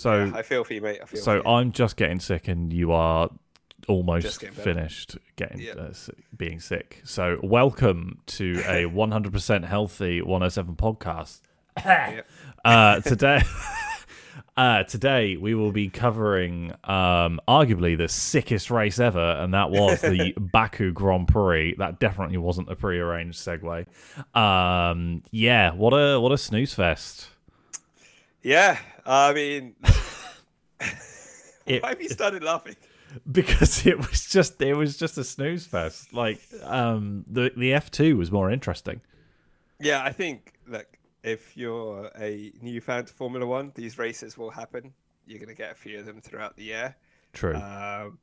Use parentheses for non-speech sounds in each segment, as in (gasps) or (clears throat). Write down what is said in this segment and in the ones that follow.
So I feel for you, mate. I feel so you. I'm just getting sick, and you are almost Just getting finished getting Yeah. uh, being sick. So welcome to a (laughs) 100% healthy 107 podcast. (coughs) Uh, today, (laughs) uh, today we will be covering um, arguably the sickest race ever, and that was the (laughs) Baku Grand Prix. That definitely wasn't a prearranged segue. Um, yeah, what a what a snooze fest. Yeah, I mean, It- (laughs) why have you started laughing? because it was just it was just a snooze fest. Like um, the the F two was more interesting. Yeah, I think look, if you're a new fan to Formula One, these races will happen. You're going to get a few of them throughout the year. True. Um,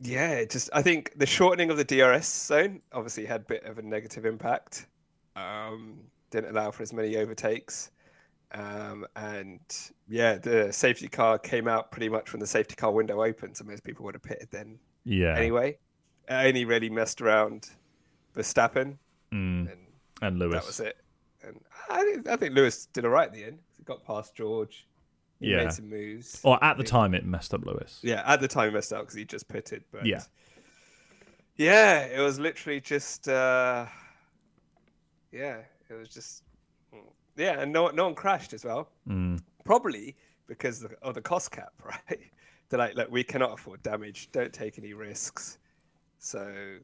yeah, just I think the shortening of the DRS zone obviously had a bit of a negative impact. Um, didn't allow for as many overtakes. Um, and yeah, the safety car came out pretty much when the safety car window opened, so most people would have pitted then yeah. anyway. I only really messed around Verstappen, Mm, and and Lewis. that was it. And I think I think Lewis did all right at the end. He got past George. He Yeah. made some moves. Or at the time, it messed up Lewis. Yeah, at the time he messed up because he just pitted. But Yeah. yeah, it was literally just uh, yeah, it was just yeah, and no no one crashed as well. Mm, Probably because of the- of the cost cap, (laughs) right? They're like, look, we cannot afford damage. Don't take any risks. So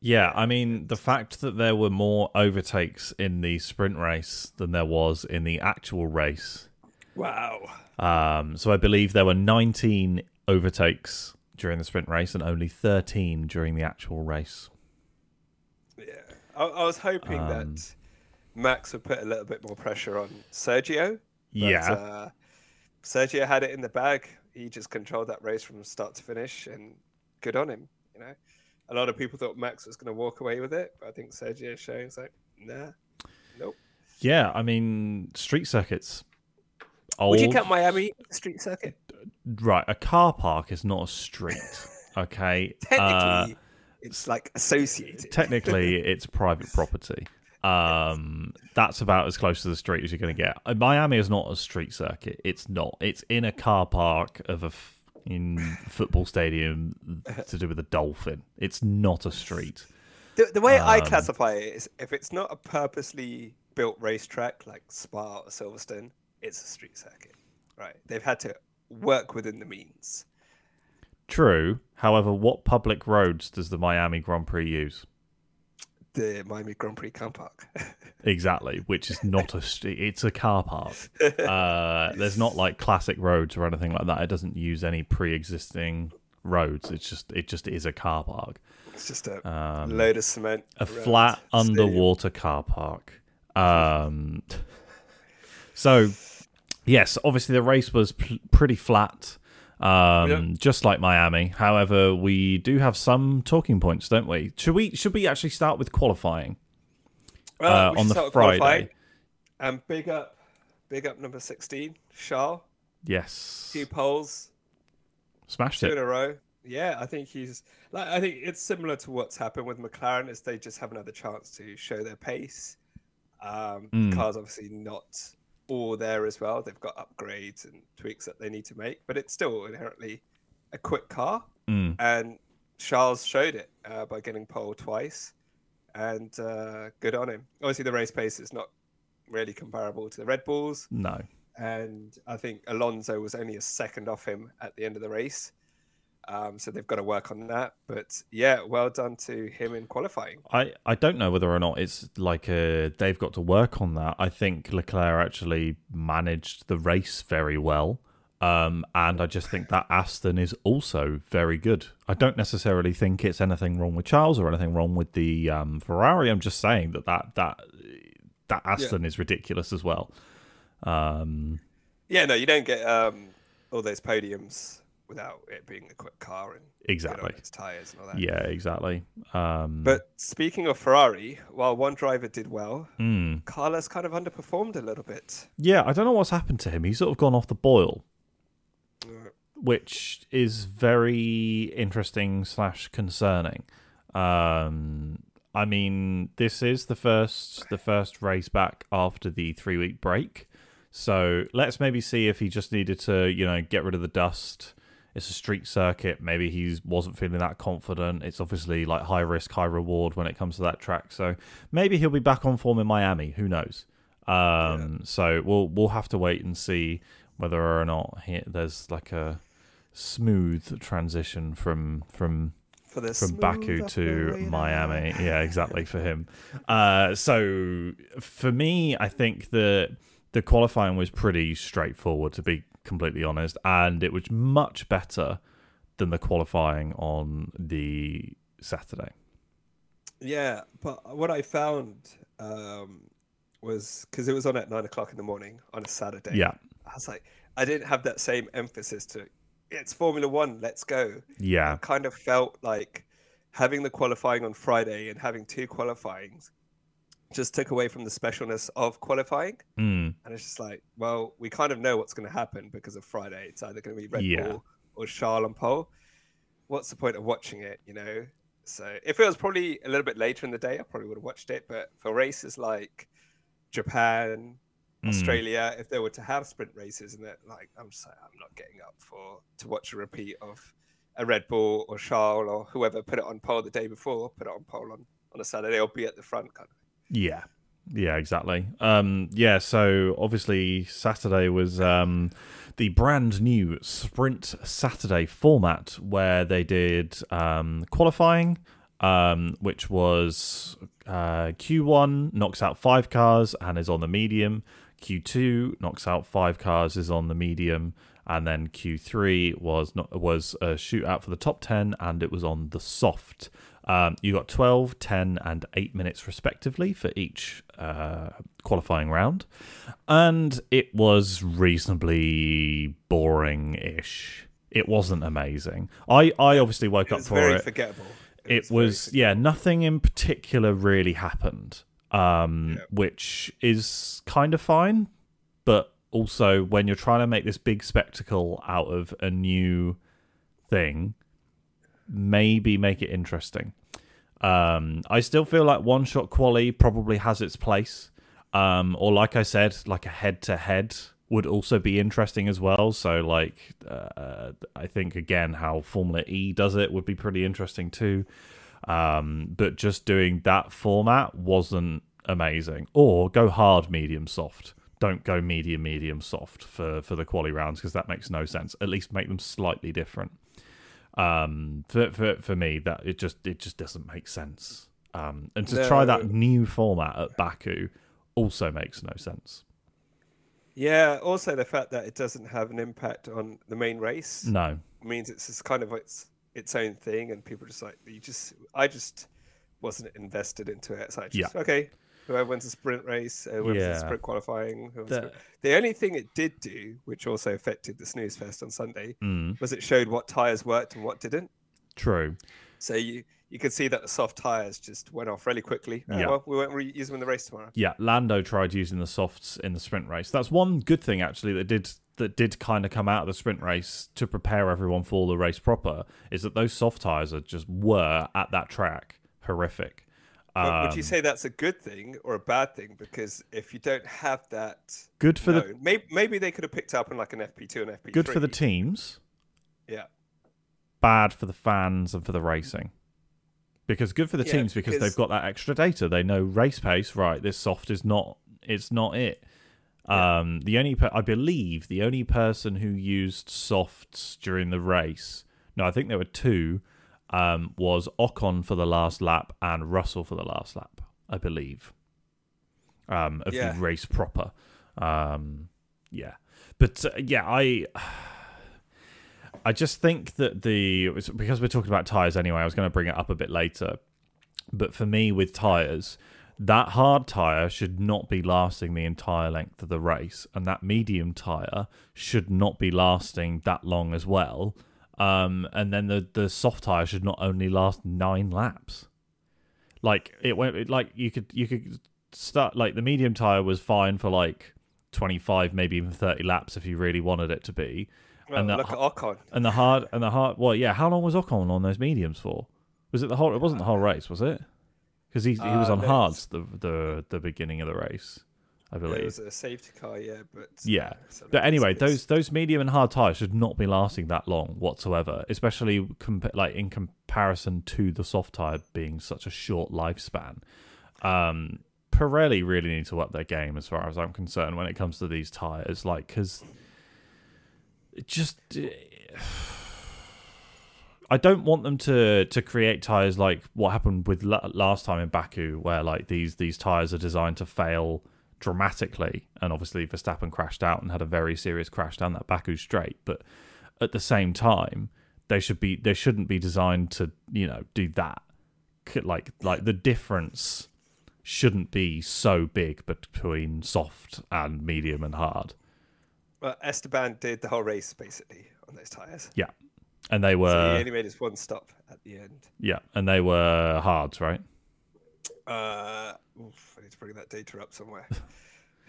yeah, I mean the fact that there were more overtakes in the sprint race than there was in the actual race. wow, Um, so I believe there were 19 overtakes during the sprint race and only 13 during the actual race. yeah. I, I was hoping Um, that Max would put a little bit more pressure on Sergio. But, yeah, Uh, Sergio had it in the bag. He just controlled that race from start to finish, and good on him. You know, a lot of people thought Max was going to walk away with it, but I think Sergio showing like, nah, nope. yeah. I mean street circuits. Old, Would you count Miami street circuit? right? A car park is not a street. (laughs) Okay, Technically, Uh, it's like associated. technically it's private property. Um, that's about as close to the street as you're going to get. Uh, Miami is not a street circuit. It's not. It's in a car park of a f- in (laughs) football stadium to do with a dolphin. It's not a street. The, the way I Um, classify it is if it's not a purposely built racetrack like Spa or Silverstone, it's a street circuit. Right. They've had to work within the means. True. However, what public roads does the Miami Grand Prix use? The Miami Grand Prix car park. (laughs) Exactly, which is not a. It's a car park. Uh, there's not like classic roads or anything like that. It doesn't use any pre-existing roads. It's just it just is a car park. it's just a Um, load of cement. a flat stadium. underwater car park. Um, so, yes, obviously the race was p- pretty flat, um, Yeah. just like Miami. However, we do have some talking points, don't we? Should we should we actually start with qualifying uh, we on the. Friday? And big up, big up number 16, Charles. Yes, Two poles, smashed two in a row. Yeah, I think he's like I think it's similar to what's happened with McLaren is they just haven't had the chance to show their pace. Um, Mm. The car's obviously not all there as well. They've got upgrades and tweaks that they need to make, but it's still inherently a quick car. Mm. And Charles showed it uh, by getting pole twice, and uh, good on him. Obviously, the race pace is not really comparable to the Red Bulls, No, and I think Alonso was only a second off him at the end of the race. Um, so they've got to work on that. But yeah, well done to him in qualifying. I, I don't know whether or not it's like a, they've got to work on that. I think Leclerc actually managed the race very well. Um, and I just think that Aston is also very good. I don't necessarily think it's anything wrong with Charles or anything wrong with the um, Ferrari. I'm just saying that that that, that Aston is ridiculous as well. Um, Yeah, no, you don't get um, all those podiums without it being a quick car and exactly. its tires and all that. Yeah, exactly. Um, But speaking of Ferrari, while one driver did well, mm, Carlos kind of underperformed a little bit. yeah, I don't know what's happened to him. He's sort of gone off the boil. Uh, which is very interesting slash concerning. Um, I mean, this is the first the first race back after the three week break, So let's maybe see if he just needed to, you know, get rid of the dust. It's a street circuit. Maybe he wasn't feeling that confident. It's obviously like high risk, high reward when it comes to that track. So maybe he'll be back on form in Miami. Who knows? Um, So we'll we'll have to wait and see whether or not he, there's like a smooth transition from from from Baku to. Miami. (laughs) Yeah, exactly for him. Uh, so for me, I think the the qualifying was pretty straightforward, to be completely honest, and it was much better than the qualifying on the Saturday. Yeah, but what I found um, was because it was on at nine o'clock in the morning on a Saturday. Yeah, I was like, I didn't have that same emphasis to it's Formula One, let's go. yeah, kind of felt like having the qualifying on Friday and having two qualifyings just took away from the specialness of qualifying. mm, And it's just like, well, we kind of know what's going to happen because of Friday. It's either going to be Red Yeah. Bull or Charles on pole. What's the point of watching it, you know? So if it was probably a little bit later in the day, I probably would have watched it. But for races like Japan, mm. Australia, if they were to have sprint races, and that like I'm just like I'm not getting up for to watch a repeat of a Red Bull or Charles or whoever put it on pole the day before, put it on pole on on a Saturday or be at the front kind of. Yeah. Yeah, exactly. Um, yeah, so obviously Saturday was um, the brand new Sprint Saturday format where they did um, qualifying, um, which was uh, Q1 knocks out five cars and is on the medium. Q2 knocks out five cars is on the medium, and then Q3 was not, was a shootout for the top ten and it was on the soft. Um, you got 12, 10, and 8 minutes respectively for each uh, qualifying round. And it was reasonably boring ish. It wasn't amazing. I, I obviously woke It up was for very it. forgettable. It was, yeah, nothing in particular really happened, um, Yeah. which is kind of fine. But also, when you're trying to make this big spectacle out of a new thing, maybe make it interesting. Um, I still feel like one shot quality probably has its place. Um, or like I said, like a head to head would also be interesting as well. So like, uh, I think again how Formula E does it would be pretty interesting too. Um, but just doing that format wasn't amazing. Or go hard, medium, soft. Don't go medium, medium, soft for for the quali rounds because that makes no sense. At least make them slightly different um for, for for me that it just it just doesn't make sense um and to try that No. new format at baku also makes no sense Yeah. Also, the fact that it doesn't have an impact on the main race no means it's just kind of its its own thing, and people just like you just. I just wasn't invested into it. So I just okay. Whoever wins a sprint race, uh, whoever wins Yeah. a sprint qualifying. The- gonna- The only thing it did do, which also affected the snooze fest on Sunday, mm, was it showed what tires worked and what didn't. true So you you could see that the soft tires just went off really quickly. Oh, Yeah. well, we won't re- use them in the race tomorrow. yeah lando tried using the softs in the sprint race that's one good thing actually that did that did kind of come out of the sprint race to prepare everyone for the race proper is that those soft tires are just were at that track horrific Would you Um, say that's a good thing or a bad thing? Because if you don't have that, good for the maybe, maybe they could have picked up on like an FP2 and FP3. good for the teams Yeah, bad for the fans and for the racing. Because good for the Yeah, teams because, because- they've got that extra data. They know race pace. Right, this soft is not. It's not it. Yeah. Um, the only per- I believe the only person who used softs during the race. No, I think there were two. Um, was Ocon for the last lap and Russell for the last lap. I believe. Um, of Yeah. the race proper. Um, yeah, but uh, yeah, I. I just think that the because we're talking about tires anyway. I was going to bring it up a bit later, but for me with tires, that hard tire should not be lasting the entire length of the race, and that medium tire should not be lasting that long as well. Um, and then the the soft tire should not only last nine laps. Like it went it, like you could you could start like the medium tire was fine for like twenty five maybe even thirty laps if you really wanted it to be. well, and that look at Ocon. And the hard and the hard. Well, yeah. How long was Ocon on those mediums for? Was it the whole? It wasn't the whole race, was it? Because he he was Uh, on no, hards the the the beginning of the race. I believe. It was a safety car, yeah, but Yeah. uh, But anyway, those those medium and hard tires should not be lasting that long whatsoever, especially compa- like in comparison to the soft tire being such a short lifespan. Um, Pirelli really need to up their game as far as I'm concerned when it comes to these tires, like because it just. (sighs) I don't want them to to create tires like what happened with la- last time in Baku, where like these these tires are designed to fail dramatically, and obviously Verstappen crashed out and had a very serious crash down that Baku straight. But at the same time, they should be they shouldn't be designed to you know do that. Like like the difference shouldn't be so big between soft and medium and hard. Well, Esteban did the whole race basically on those tires. Yeah, and they So were he only made his one stop at the end. yeah, and they were hards, right? Uh, oof, I need to bring that data up somewhere. (laughs)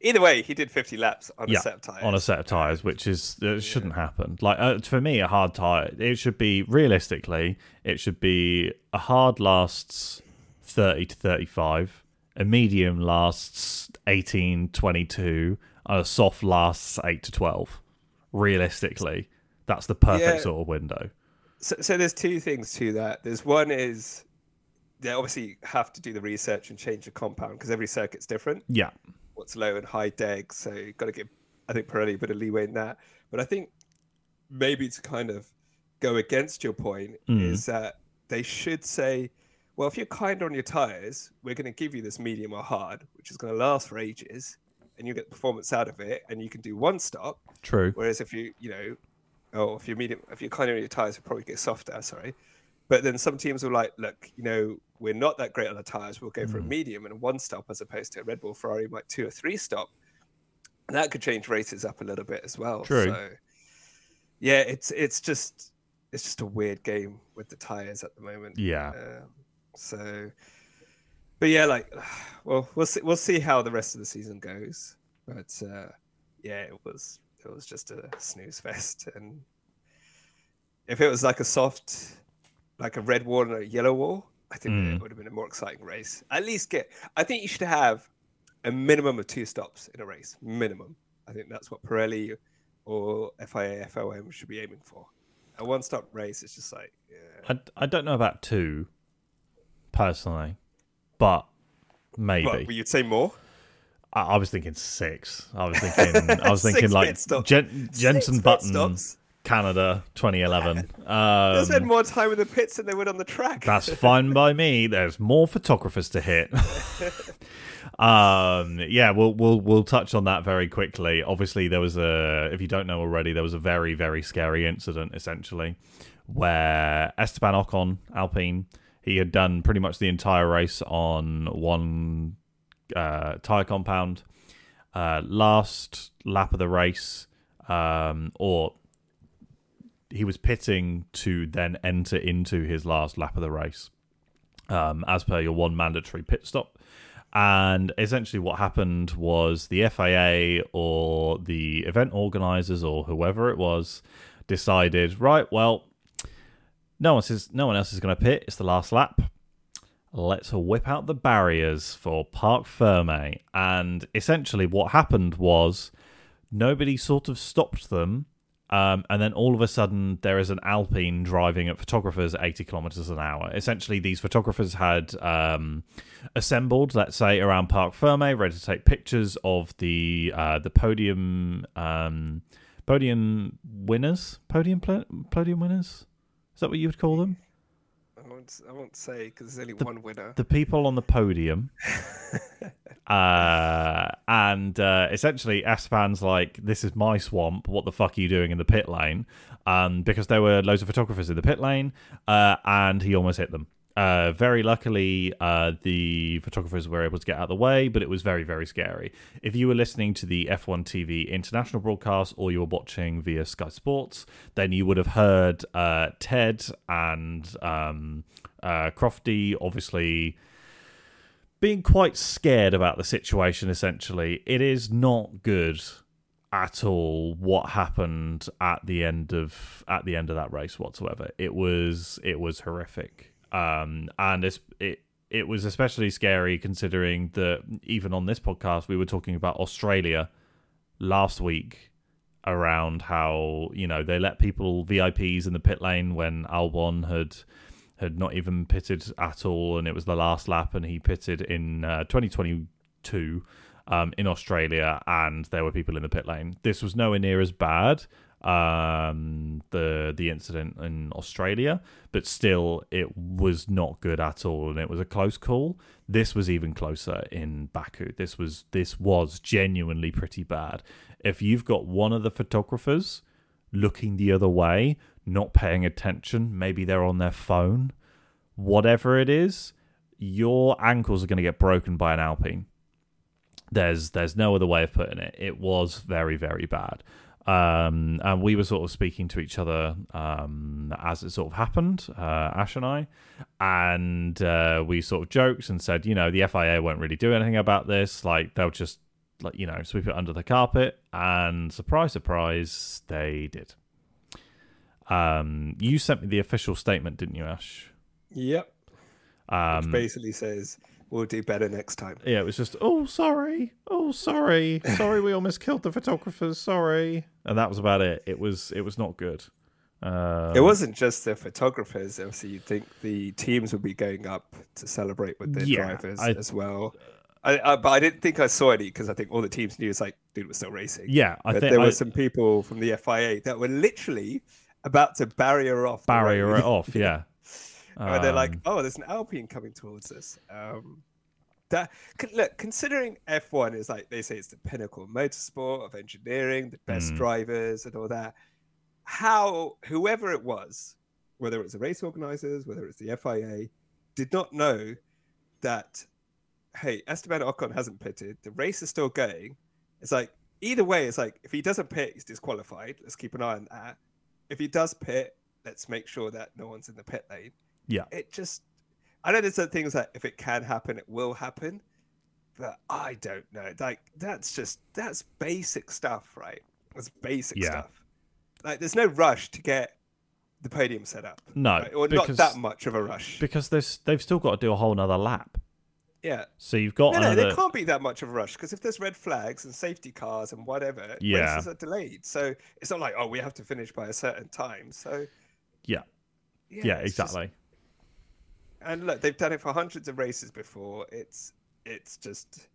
Either way, he did 50 laps on Yeah, a set of tires. on a set of tires, which is it shouldn't happen. Like uh, for me, a hard tire, it should be realistically, it should be a hard lasts thirty to thirty-five, a medium lasts 18, 22, and a soft lasts eight to twelve. Realistically, that's the perfect Yeah. sort of window. So, so there's two things to that. There's one is they obviously have to do the research and change the compound because every circuit's different. Yeah, What's low and high deg, so you've got to give I think Pirelli a bit of leeway in that. But I think maybe to kind of go against your point Mm. is that they should say, well, if you're kinder on your tires, we're going to give you this medium or hard, which is going to last for ages, and you get performance out of it, and you can do one stop. true. Whereas if you, you know, oh, if you're medium, if you're kinder on your tires, you probably get softer. Sorry, but then some teams will like, look, you know, we're not that great on the tires. We'll go for a Mm. medium and a one stop as opposed to a Red Bull, Ferrari might two or three stop. And that could change races up a little bit as well. True. So, yeah, it's it's just it's just a weird game with the tires at the moment. Yeah, Um, so, but yeah, like, (sighs) well, we'll see. We'll see how the rest of the season goes. But uh, yeah, it was it was just a snooze fest. And if it was like a soft, like a red wall and a yellow wall, I think Mm. it would have been a more exciting race. At least get. I think you should have a minimum of two stops in a race. Minimum. I think that's what Pirelli or FIA FOM should be aiming for. A one-stop race is just like, yeah. I, I don't know about two, personally, but maybe. What, you'd say more? I, I was thinking six. I was thinking. I was (laughs) thinking like. Jen, Jenson Button, stops. Canada, 2011. They spend Um, more time in the pits than they would on the track. that's fine by me. There's more photographers to hit. (laughs) um, yeah, we'll we'll we'll touch on that very quickly. Obviously, there was a. If you don't know already, there was a very very scary incident essentially, where Esteban Ocon, Alpine, he had done pretty much the entire race on one uh, tire compound. Uh, last lap of the race, um, or he was pitting to then enter into his last lap of the race, um, as per your one mandatory pit stop. And essentially, what happened was the FIA or the event organizers or whoever it was decided, right, well, no one says no one else is going to pit. It's the last lap. Let's whip out the barriers for Parc Ferme. And essentially, what happened was nobody sort of stopped them. Um, and then all of a sudden, there is an Alpine driving at photographers at 80 kilometers an hour. Essentially, these photographers had um, assembled, let's say, around Parc Ferme, ready to take pictures of the uh, the podium um, podium winners, podium pl- podium winners. Is that what you would call them? I won't, I won't say because there's only one winner. the people on the podium. (laughs) uh, and uh, essentially, Esteban's like, "This is my swamp. What the fuck are you doing in the pit lane?" Um, because there were loads of photographers in the pit lane, uh, and he almost hit them. Uh, very luckily, uh, the photographers were able to get out of the way, but it was very, very scary. If you were listening to the F1 TV international broadcast or you were watching via Sky Sports, then you would have heard uh, Ted and um, uh, Crofty obviously being quite scared about the situation essentially. It is not good at all what happened at the end of at the end of that race whatsoever. It was it was horrific um and it's it it was especially scary considering that even on this podcast we were talking about Australia last week around how you know they let people VIPs in the pit lane when Albon had had not even pitted at all, and it was the last lap, and he pitted in uh, 2022 um, in Australia, and there were people in the pit lane. This was nowhere near as bad um, the the incident in Australia, but still it was not good at all, and it was a close call. This was even closer in Baku. This was this was genuinely pretty bad. If you've got one of the photographers looking the other way, not paying attention, maybe they're on their phone, whatever it is, your ankles are going to get broken by an Alpine. There's there's no other way of putting it. It was very very bad. Um, and we were sort of speaking to each other um, as it sort of happened, uh, Ash and I, and uh, we sort of joked and said, you know, the FIA won't really do anything about this. Like they'll just, like you know, sweep it under the carpet. And surprise, surprise, they did. Um, you sent me the official statement, didn't you, Ash? Yep. Um, Which basically says we'll do better next time. yeah, it was just, oh, sorry, oh, sorry, sorry, we almost killed the photographers, sorry, and that was about it. It was, it was not good. Um, It wasn't just the photographers. Obviously, you'd think the teams would be going up to celebrate with their Yeah, drivers I- as well. I, I, but I didn't think I saw any because I think all the teams knew it's like, dude, we're still racing. Yeah, I but think there were some people from the FIA that were literally about to barrier off. barrier it off. (laughs) Yeah, Where they're like, Um, oh, there's an Alpine coming towards us. Um, that look, considering F1 is like they say it's the pinnacle of motorsport of engineering, the best Mm. drivers and all that. How whoever it was, whether it's the race organizers, whether it's the FIA, did not know that. Hey, Esteban Ocon hasn't pitted. The race is still going. It's like either way. It's like if he doesn't pit, he's disqualified. Let's keep an eye on that. If he does pit, let's make sure that no one's in the pit lane yeah, it just I know there's some things that if it can happen, it will happen, but I don't know. Like that's just that's basic stuff, right? That's basic Yeah. stuff. Like there's no rush to get the podium set up. no, right? or because not that much of a rush. because there's they've still got to do a whole nother lap. yeah, So you've got no, no, another. there can't be that much of a rush because if there's red flags and safety cars and whatever, Yeah. races are delayed. So it's not like oh we have to finish by a certain time. So yeah, yeah, just- exactly. And look, they've done it for hundreds of races before. It's it's just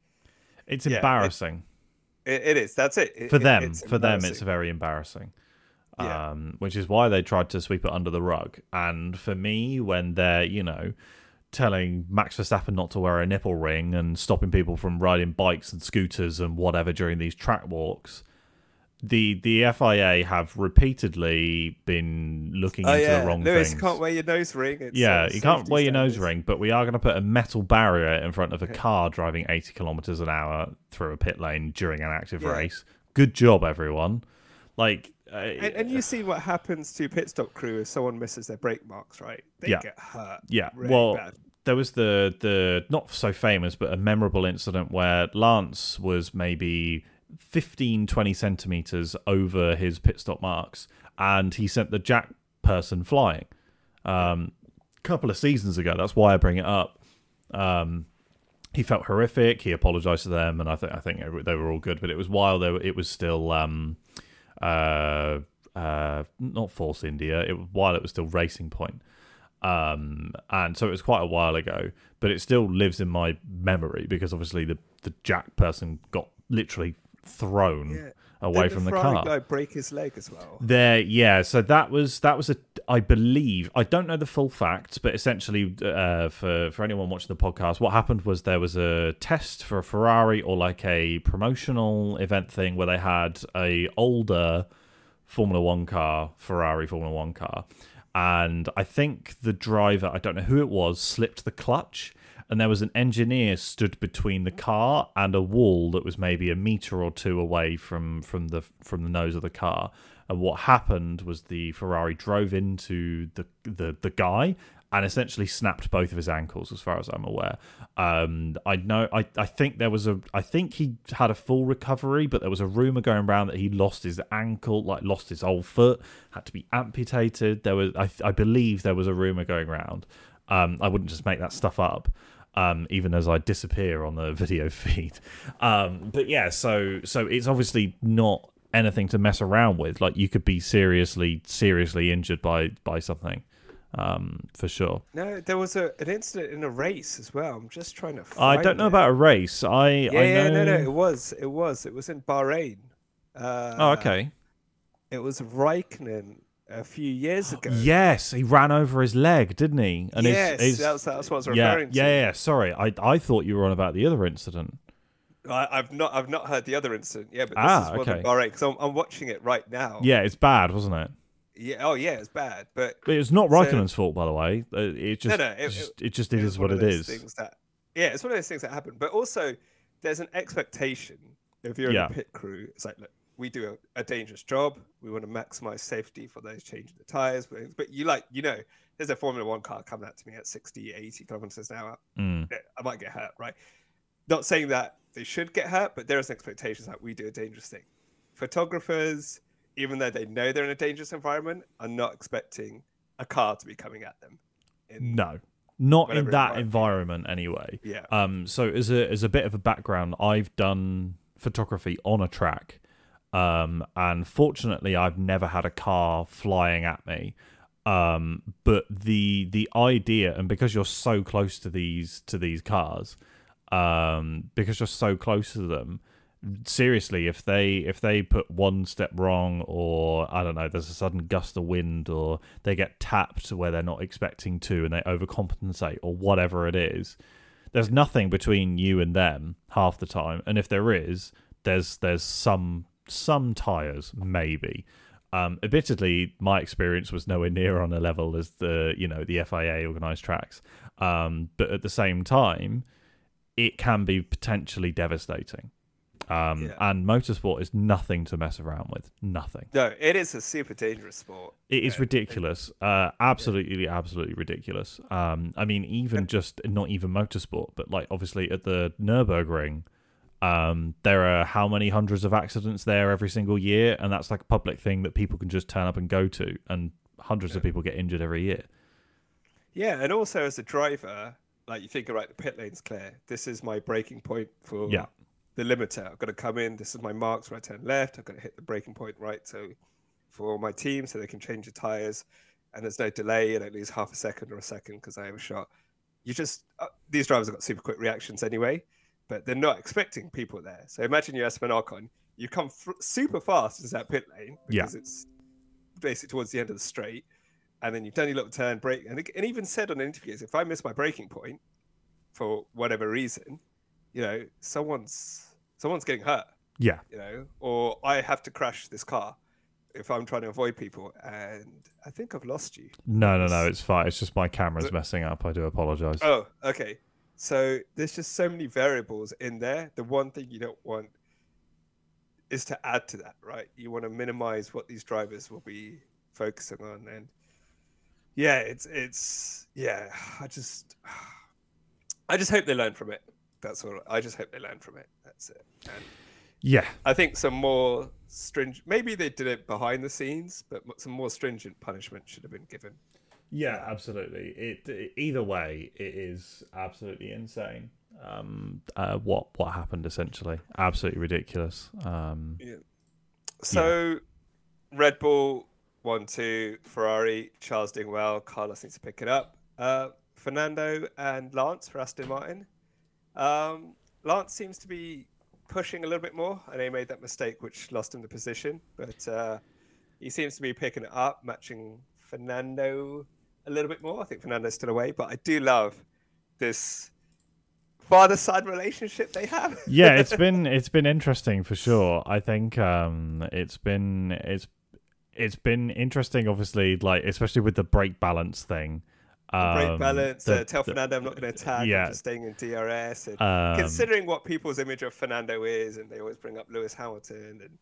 It's yeah, embarrassing It, it is. That's it. It- for them. it's For them, it's very embarrassing. Yeah. Um, which is why they tried to sweep it under the rug. And for me, when they're you know telling Max Verstappen not to wear a nipple ring and stopping people from riding bikes and scooters and whatever during these track walks. The the FIA have repeatedly been looking Oh into yeah, the wrong Lewis, things. can't wear your nose ring. It's, Yeah, uh, you can't wear your nose ring, but we are going to put a metal barrier in front of a car driving 80 kilometers an hour through a pit lane during an active Yeah. race. Good job, everyone. Like, uh, And, and you see what happens to pit stop crew if someone misses their brake marks, right? They Yeah. get hurt. yeah, really well, bad. there was the the not so famous but a memorable incident where Lance was maybe 15 20 centimeters over his pit stop marks and he sent the jack person flying um a couple of seasons ago. That's why I bring it up. Um he felt horrific. He apologized to them and I think I think they were all good but it was while they were, it was still um uh uh not Force India. It while it was still Racing Point. Um and so it was quite a while ago but it still lives in my memory because obviously the the jack person got literally thrown Yeah. away Didn't from the Ferrari car guy break his leg as well. there yeah so that was that was a i believe i don't know the full facts but essentially uh for for anyone watching the podcast what happened was there was a test for a ferrari or like a promotional event thing where they had a older formula 1 car ferrari formula 1 car and i think the driver i don't know who it was slipped the clutch and there was an engineer stood between the car and a wall that was maybe a meter or two away from from the from the nose of the car. And what happened was the Ferrari drove into the the, the guy and essentially snapped both of his ankles, as far as I'm aware. Um, I know, I, I think there was a, I think he had a full recovery, but there was a rumor going around that he lost his ankle, like lost his whole foot, had to be amputated. There was, I, I believe, there was a rumor going around. Um, I wouldn't just make that stuff up. Um, even as I disappear on the (laughs) video feed, um, but yeah, so so it's obviously not anything to mess around with. Like you could be seriously, seriously injured by by something, um, for sure. No, there was a an incident in a race as well. I'm just trying to. I don't know it. about a race. I Yeah, I yeah, know. no, no, it was, it was, it was in Bahrain. Uh, Oh, okay. It was Raikkonen a few years (gasps) ago. Yes, he ran over his leg, didn't he? And yes, that's that's what I was yeah, referring yeah, to. yeah. Sorry, I I thought you were on about the other incident. I, I've not, I've not heard the other incident. Yeah, but this Ah, is okay. in Bahrain because I'm, I'm watching it right now. Yeah, it's bad, wasn't it? Yeah. Oh, yeah, it's bad, but But it's not So- Raikkonen's fault, by the way. Uh, It just, no, it- just- it, just it is what it of is. That, yeah, it's one of those things that happen. But also, there's an expectation if you're Yeah. in a pit crew. It's like, look, we do a, a dangerous job. We want to maximize safety for those changing the tires. But, but you like, you know, there's a Formula One car coming at to me at 60, 80 kilometers an hour. Mm. I might get hurt, right? Not saying that they should get hurt, but there is an expectation that we do a dangerous thing. Photographers, even though they know they're in a dangerous environment, are not expecting a car to be coming at them. In, No, not in that environment. environment anyway. Yeah. Um, so as a as a bit of a background, I've done photography on a track, um, and fortunately, I've never had a car flying at me. Um, but the the idea, and because you're so close to these to these cars, um, because you're so close to them, seriously, if they if they put one step wrong, or I don't know, there's a sudden gust of wind, or they get tapped where they're not expecting to, and they overcompensate, or whatever it is, there's nothing between you and them half the time. And if there is, there's there's some some tires maybe. Um, admittedly, my experience was nowhere near on a level as the you know the FIA organised tracks, um, but at the same time, it can be potentially devastating. Um, Yeah. And motorsport is nothing to mess around with. Nothing. No, it is a super dangerous sport. It is Yeah. ridiculous. Uh, absolutely, absolutely ridiculous. Um, I mean, even just not even motorsport, but like obviously at the Nurburgring, um, there are how many hundreds of accidents there every single year, and that's like a public thing that people can just turn up and go to, and hundreds of people get injured every year. Yeah, and also as a driver, like you think, all right, the pit lane's clear. This is my braking point for Yeah. the limiter. I've got to come in. This is my marks, right turn left. I've got to hit the braking point right so for my team so they can change the tires. And there's no delay. I don't lose half a second or a second because I have a shot. You just, uh, these drivers have got super quick reactions anyway, but they're not expecting people there. So imagine you're Esteban Ocon. You come f- super fast into that pit lane Yeah. because it's basically towards the end of the straight and then you've done your little turn break and, and even said on interviews if i miss my braking point for whatever reason you know someone's someone's getting hurt Yeah. you know or i have to crash this car if i'm trying to avoid people and i think i've lost you No, no, no. It's- It's fine. It's just my camera's But- messing up. I do apologize. oh okay so there's just so many variables in there. The one thing you don't want is to add to that right? You want to minimize what these drivers will be focusing on and yeah it's it's yeah i just i just hope they learn from it. That's all. I just hope they learn from it. That's it. And Yeah. i think some more stringent maybe they did it behind the scenes but some more stringent punishment should have been given Yeah, absolutely. It either way, it is absolutely insane. Um, uh, what what happened essentially? Absolutely ridiculous. Um, So, Red Bull one two, Ferrari, Charles doing well, Carlos needs to pick it up. Uh, Fernando and Lance for Aston Martin. Um, Lance seems to be pushing a little bit more. I know he made that mistake, which lost him the position, but uh, he seems to be picking it up, matching Fernando a little bit more. I think Fernando's still away, but I do love this father-son relationship they have. (laughs) yeah, it's (laughs) been it's been interesting for sure. I think um, it's been it's it's been interesting. Obviously, like especially with the brake balance thing. Um, Brake balance. the- uh, tell the- Fernando I'm not going to attack. yeah. I'm just staying in DRS. And um, considering what people's image of Fernando is, and they always bring up Lewis Hamilton and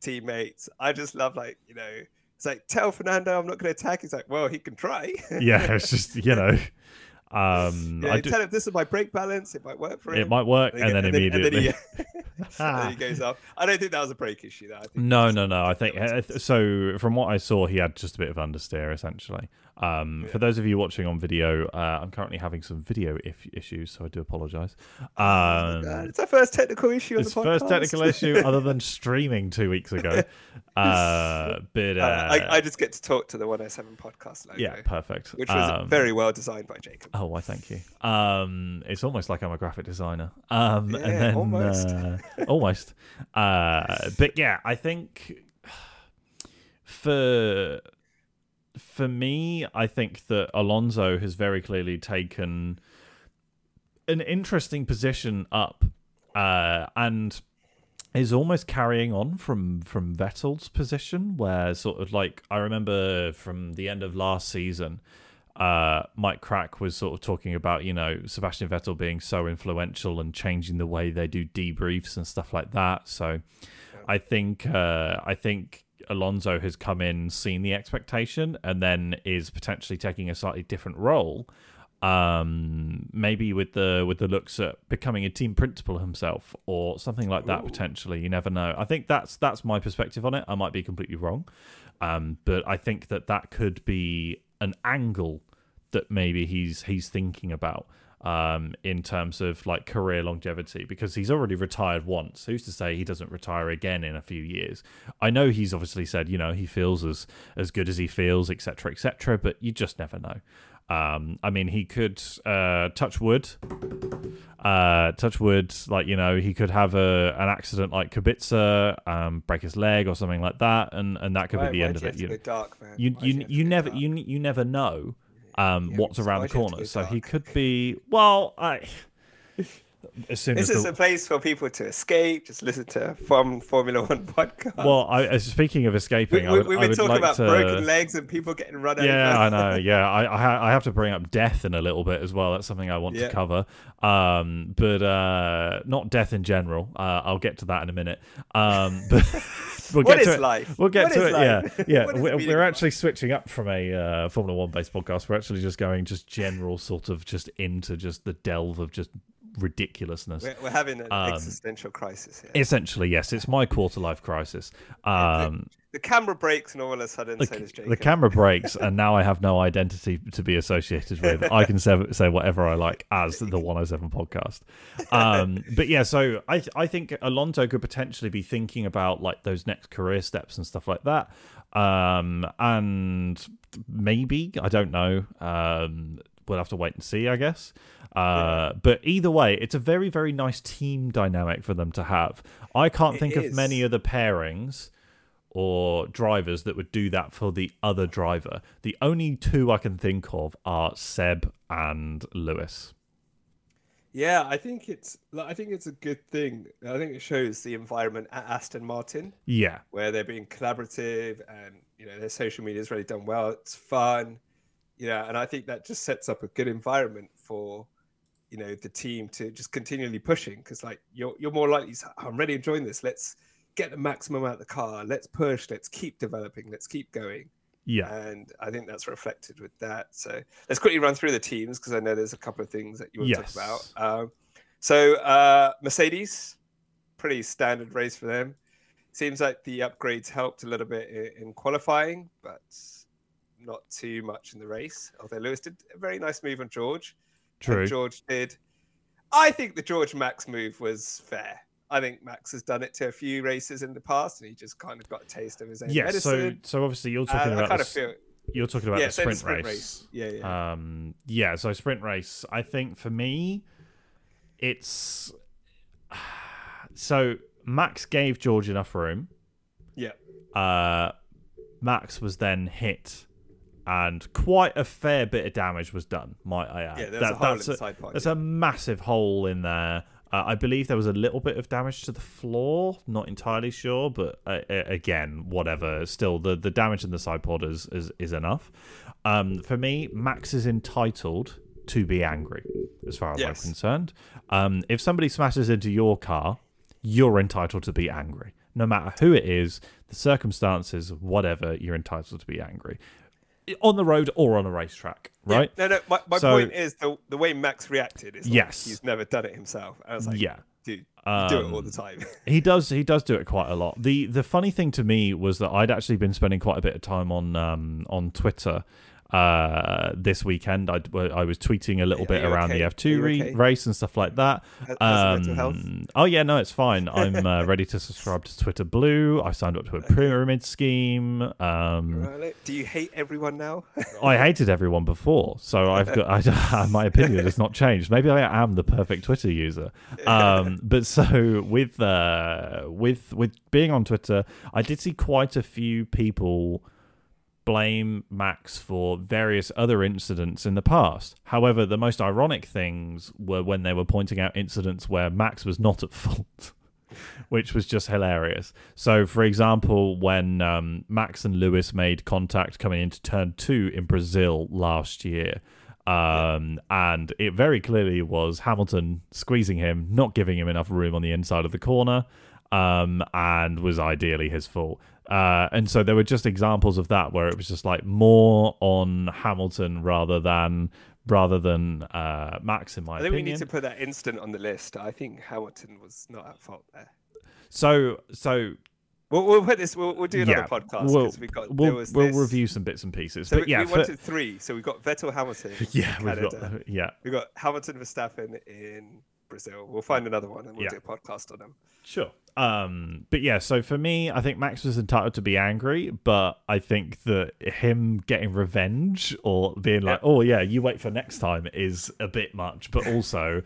teammates, I just love like you know, it's like tell Fernando I'm not going to attack. He's like, well, he can try. (laughs) yeah, it's just you know, um, yeah, I do, tell him this is my brake balance. It might work for him. it might work, And and then- then- and then (laughs) he- goes up. I don't think that was a brake issue. Though. I think No, no, no. I think uh, so. From what I saw, he had just a bit of understeer, essentially. Um, For those of you watching on video, uh, I'm currently having some video if- issues, so I do apologise. Um, God, it's our first technical issue on it's the podcast. first technical issue (laughs) other than streaming two weeks ago. (laughs) Uh, but uh, Uh, I, I just get to talk to the 107 podcast logo, yeah, perfect. which was Um, very well designed by Jacob. Oh, why? Thank you. Um, it's almost like I'm a graphic designer. Um, Yeah, and then almost. (laughs) almost. Uh, but yeah, I think for for me, I think that Alonso has very clearly taken an interesting position up, uh, and is almost carrying on from from Vettel's position, where sort of like I remember from the end of last season, uh, Mike Krack was sort of talking about you know Sebastian Vettel being so influential and changing the way they do debriefs and stuff like that. So I think uh, I think Alonso has come in, seen the expectation, and then is potentially taking a slightly different role. Um, maybe with the with the looks at becoming a team principal himself or something like that. Ooh. Potentially, you never know. I think that's that's my perspective on it. I might be completely wrong, um, but I think that that could be an angle that maybe he's he's thinking about um, in terms of like career longevity because he's already retired once. Who's to say he doesn't retire again in a few years? I know he's obviously said you know he feels as as good as he feels, etc., etc. but you just never know. Um, I mean, he could uh, touch wood. Uh, touch wood, like you know, he could have a an accident like Kubica, um, break his leg or something like that, and, and that could Why- be the end of it. You, dark, you Why'd you you never dark? you you never know um, Yeah, what's around the why'd you have to corner. So he could be well. I as soon This as is the, a place for people to escape, just listen to from Formula One (laughs) podcast. well, I, speaking of escaping, I we, I been talking like about to. broken legs and people getting run over. Yeah, I know. (laughs) Yeah, I I, ha- I have to bring up death in a little bit as well. That's something I want Yeah. to cover. Um, but uh, not death in general. Uh, I'll get to that in a minute. Um, (laughs) but we'll What get to is it. life? We'll get What to it. life? Yeah, yeah. What is the We're, we're actually switching up from a uh, Formula One based podcast. We're actually just going just general sort of just into just the delve of just ridiculousness. We're, we're having an Um, existential crisis here. Essentially, yes, it's my quarter life crisis. Um, the camera breaks, and all of a sudden, the, so does Jacob. the camera (laughs) breaks, and now I have no identity to be associated with. I can say, say whatever I like as the 107 podcast. Um, but yeah, so I I think Alonso could potentially be thinking about like those next career steps and stuff like that. Um, and maybe I don't know. Um, we'll have to wait and see, I guess. Uh, But either way, it's a very, very nice team dynamic for them to have. I can't It think of many other pairings or drivers that would do that for the other driver. The only two I can think of are Seb and Lewis. Yeah, I think it's like, I think it's a good thing. I think it shows the environment at Aston Martin Yeah, where they're being collaborative and you know their social media is really done well. It's fun, you know, and I think that just sets up a good environment for you know the team to just continually pushing because like you're you're more likely to say, I'm really enjoying this. Let's get the maximum out of the car. Let's push. Let's keep developing. Let's keep going. yeah, And I think that's reflected with that. So let's quickly run through the teams because I know there's a couple of things that you want Yes. to talk about. Um, so uh, Mercedes, pretty standard race for them. Seems like the upgrades helped a little bit in, in qualifying, but not too much in the race. Although Lewis did a very nice move on George. and true. George did. I think the George Max move was fair. I think Max has done it to a few races in the past, and he just kind of got a taste of his own Yeah, so medicine. so obviously you're talking I about kind the of feel you're talking about yeah, the so the sprint, race. Yeah, yeah. Um, yeah, so sprint race. I think for me, it's so Max gave George enough room. yeah. Uh, Max was then hit, and quite a fair bit of damage was done. Might I add? Yeah, there's That- a hole in side pod. There's a massive hole in there. Uh, I believe there was a little bit of damage to the floor. Not entirely sure, but uh, again, whatever. Still, the, the damage in the side pod is is, is enough. Um, for me, Max is entitled to be angry, as far as Yes. I'm concerned. Um, if somebody smashes into your car, you're entitled to be angry, no matter who it is, the circumstances, whatever. You're entitled to be angry on the road or on a racetrack, Yeah, right? No, no. My, my So- point is the the way Max reacted is like Yes. he's never done it himself. I was like, yeah. do. You do it all Um, the time. (laughs) He does. He does do it quite a lot. the The funny thing to me was that I'd actually been spending quite a bit of time on um, on Twitter uh, this weekend. I, I was tweeting a little Are bit around okay? the F two re- okay? race and stuff like that. Has- has mental health? Um, oh yeah, no, it's fine. (laughs) I'm uh, ready to subscribe to Twitter Blue. I signed up to a pyramid scheme. Um, Do you hate everyone now? I hated everyone before, so (laughs) I've got I, (laughs) my opinion has not changed. Maybe I am the perfect Twitter user. Um, but so with uh, with with being on Twitter, I did see quite a few people blame Max for various other incidents in the past. However, the most ironic things were when they were pointing out incidents where Max was not at (laughs) fault. Which was just hilarious. So, for example, when um, Max and Lewis made contact coming into turn two in Brazil last year, um, and it very clearly was Hamilton squeezing him, not giving him enough room on the inside of the corner, um, and was ideally his fault. Uh, and so there were just examples of that where it was just like more on Hamilton rather than rather than uh, Max, in my I think opinion. we need to put that instant on the list. I think Hamilton was not at fault there. So so We'll, we'll put this. We'll, we'll do another Yeah, podcast we'll because we got. we'll, there was we'll review some bits and pieces. So but we, yeah, we for- wanted three. So we've got Vettel, Hamilton. (laughs) yeah, we've got yeah. We got Hamilton, Verstappen in Brazil. We'll find another one and we'll Yeah. do a podcast on them. Sure. Um, but yeah, so for me, I think Max was entitled to be angry, but I think that him getting revenge or being like, "Oh yeah, you wait for next time," is a bit much. But also,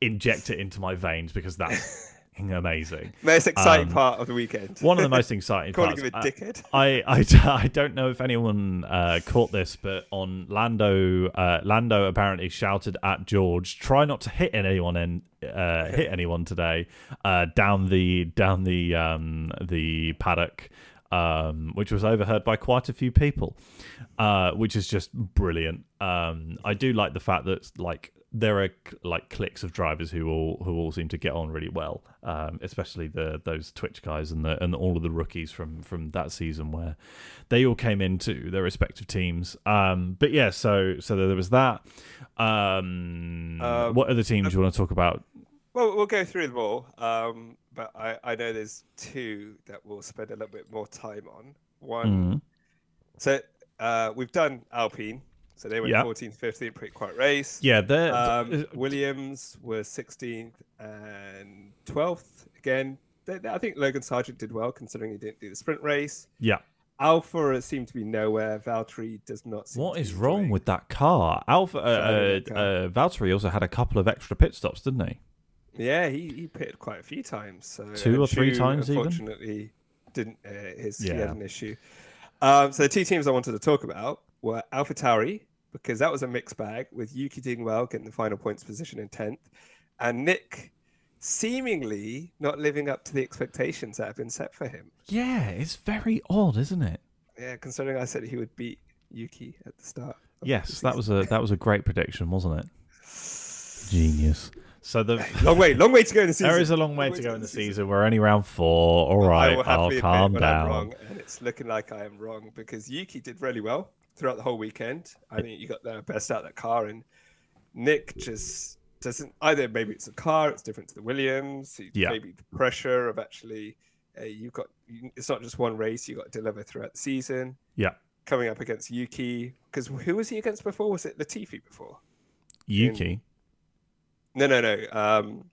inject it into my veins because that's (laughs) amazing. Most exciting Um, part of the weekend. One of the most (laughs) exciting Calling parts. him a uh, dickhead. I, I, (laughs) I don't know if anyone uh, caught this, but on Lando, uh, Lando apparently shouted at George, "Try not to hit anyone and uh, hit (laughs) anyone today." Uh, down the down the um, the paddock, um, which was overheard by quite a few people, uh, which is just brilliant. Um, I do like the fact that like there are like cliques of drivers who all who all seem to get on really well, um, especially the those Twitch guys and the and all of the rookies from from that season where they all came into their respective teams. Um, but yeah, so so there was that. Um, Um, what other teams you want to talk about? Well, we'll go through them all. Um, but I, I know there's two that we'll spend a little bit more time on. One, Mm, so uh, we've done Alpine. So they went Yeah. 14th, 15th, pretty quiet race. yeah, they're Um, Williams was 16th and 12th. Again, they, they- I think Logan Sargeant did well considering he didn't do the sprint race. yeah. Alfa seemed to be nowhere. Valtteri does not seem What is wrong doing- with that car? Alfa uh, uh, uh, Valtteri also had a couple of extra pit stops, didn't he? Yeah, he, he pitted quite a few times. So Two or three times even? Unfortunately, didn't uh, his he had an issue. Um, so the two teams I wanted to talk about were AlphaTauri because that was a mixed bag with Yuki doing well, getting the final points position in tenth, and Nick seemingly not living up to the expectations that have been set for him. Yeah, it's very odd, isn't it? Yeah, considering I said he would beat Yuki at the start. of the Yes, that was a that was a great prediction, wasn't it? Genius. So the (laughs) long way, long way to go in the season. there is a long way to go in the season. We're only round four. All I right, will I'll happily admit calm when I'm down. wrong, and it's looking like I am wrong because Yuki did really well throughout the whole weekend. I think you got the best out of that car, and Nick just doesn't. Either maybe it's the car, it's different to the Williams. Yeah. Maybe the pressure of actually, uh, you've got it's not just one race. You got to deliver throughout the season. Yeah, Coming up against Yuki, because who was he against before? Was it Latifi before? Yuki. No, no, no. Um,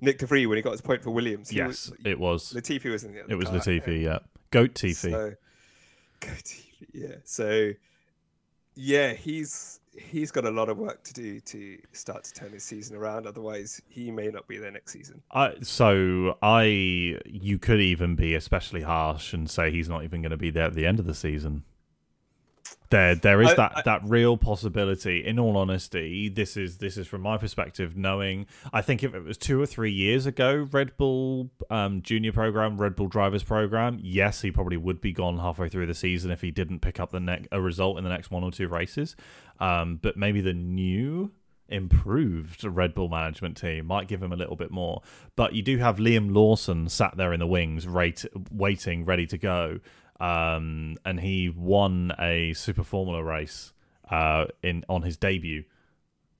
Nick DeVries when he got his point for Williams. Yes, was, it was. Latifi was in the other It was car, Latifi. Yeah, goat Tifi. So, go TV, yeah. So, yeah, he's he's got a lot of work to do to start to turn his season around. Otherwise, he may not be there next season. I, so I, you could even be especially harsh and say he's not even going to be there at the end of the season. There, there is I- that I- that real possibility. In all honesty, this is this is from my perspective. Knowing, I think if it was two or three years ago, Red Bull um, Junior program, Red Bull Drivers program, yes, he probably would be gone halfway through the season if he didn't pick up the next a result in the next one or two races. Um, but maybe the new improved Red Bull management team might give him a little bit more. But you do have Liam Lawson sat there in the wings, rate, waiting, ready to go. Um, and he won a Super Formula race uh, in on his debut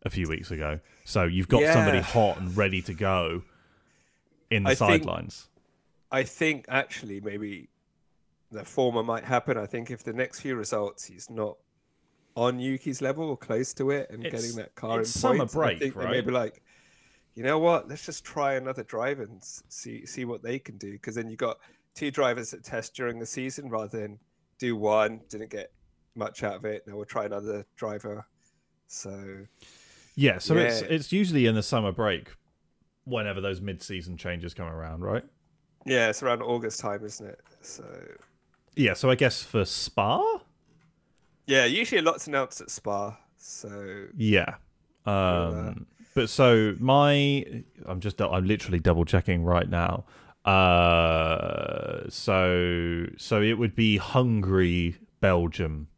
a few weeks ago. So you've got somebody hot and ready to go. in the sidelines. I think actually maybe the former might happen. I think if the next few results he's not on Yuki's level or close to it and It's- getting that car it's in summer points, break, I think right? be like, you know what? Let's just try another drive and see see what they can do. Because then you got two drivers that test during the season rather than do one, didn't get much out of it. Now we'll try another driver. So Yeah, so it's Yeah. it's usually in the summer break, whenever those mid-season changes come around, right? yeah, it's around August time, isn't it? So Yeah, so I guess for Spa, yeah, usually a lot's announced at Spa. So yeah. Um, but so my, I'm just, I'm literally double checking right now. Uh, so so it would be Hungary, Belgium.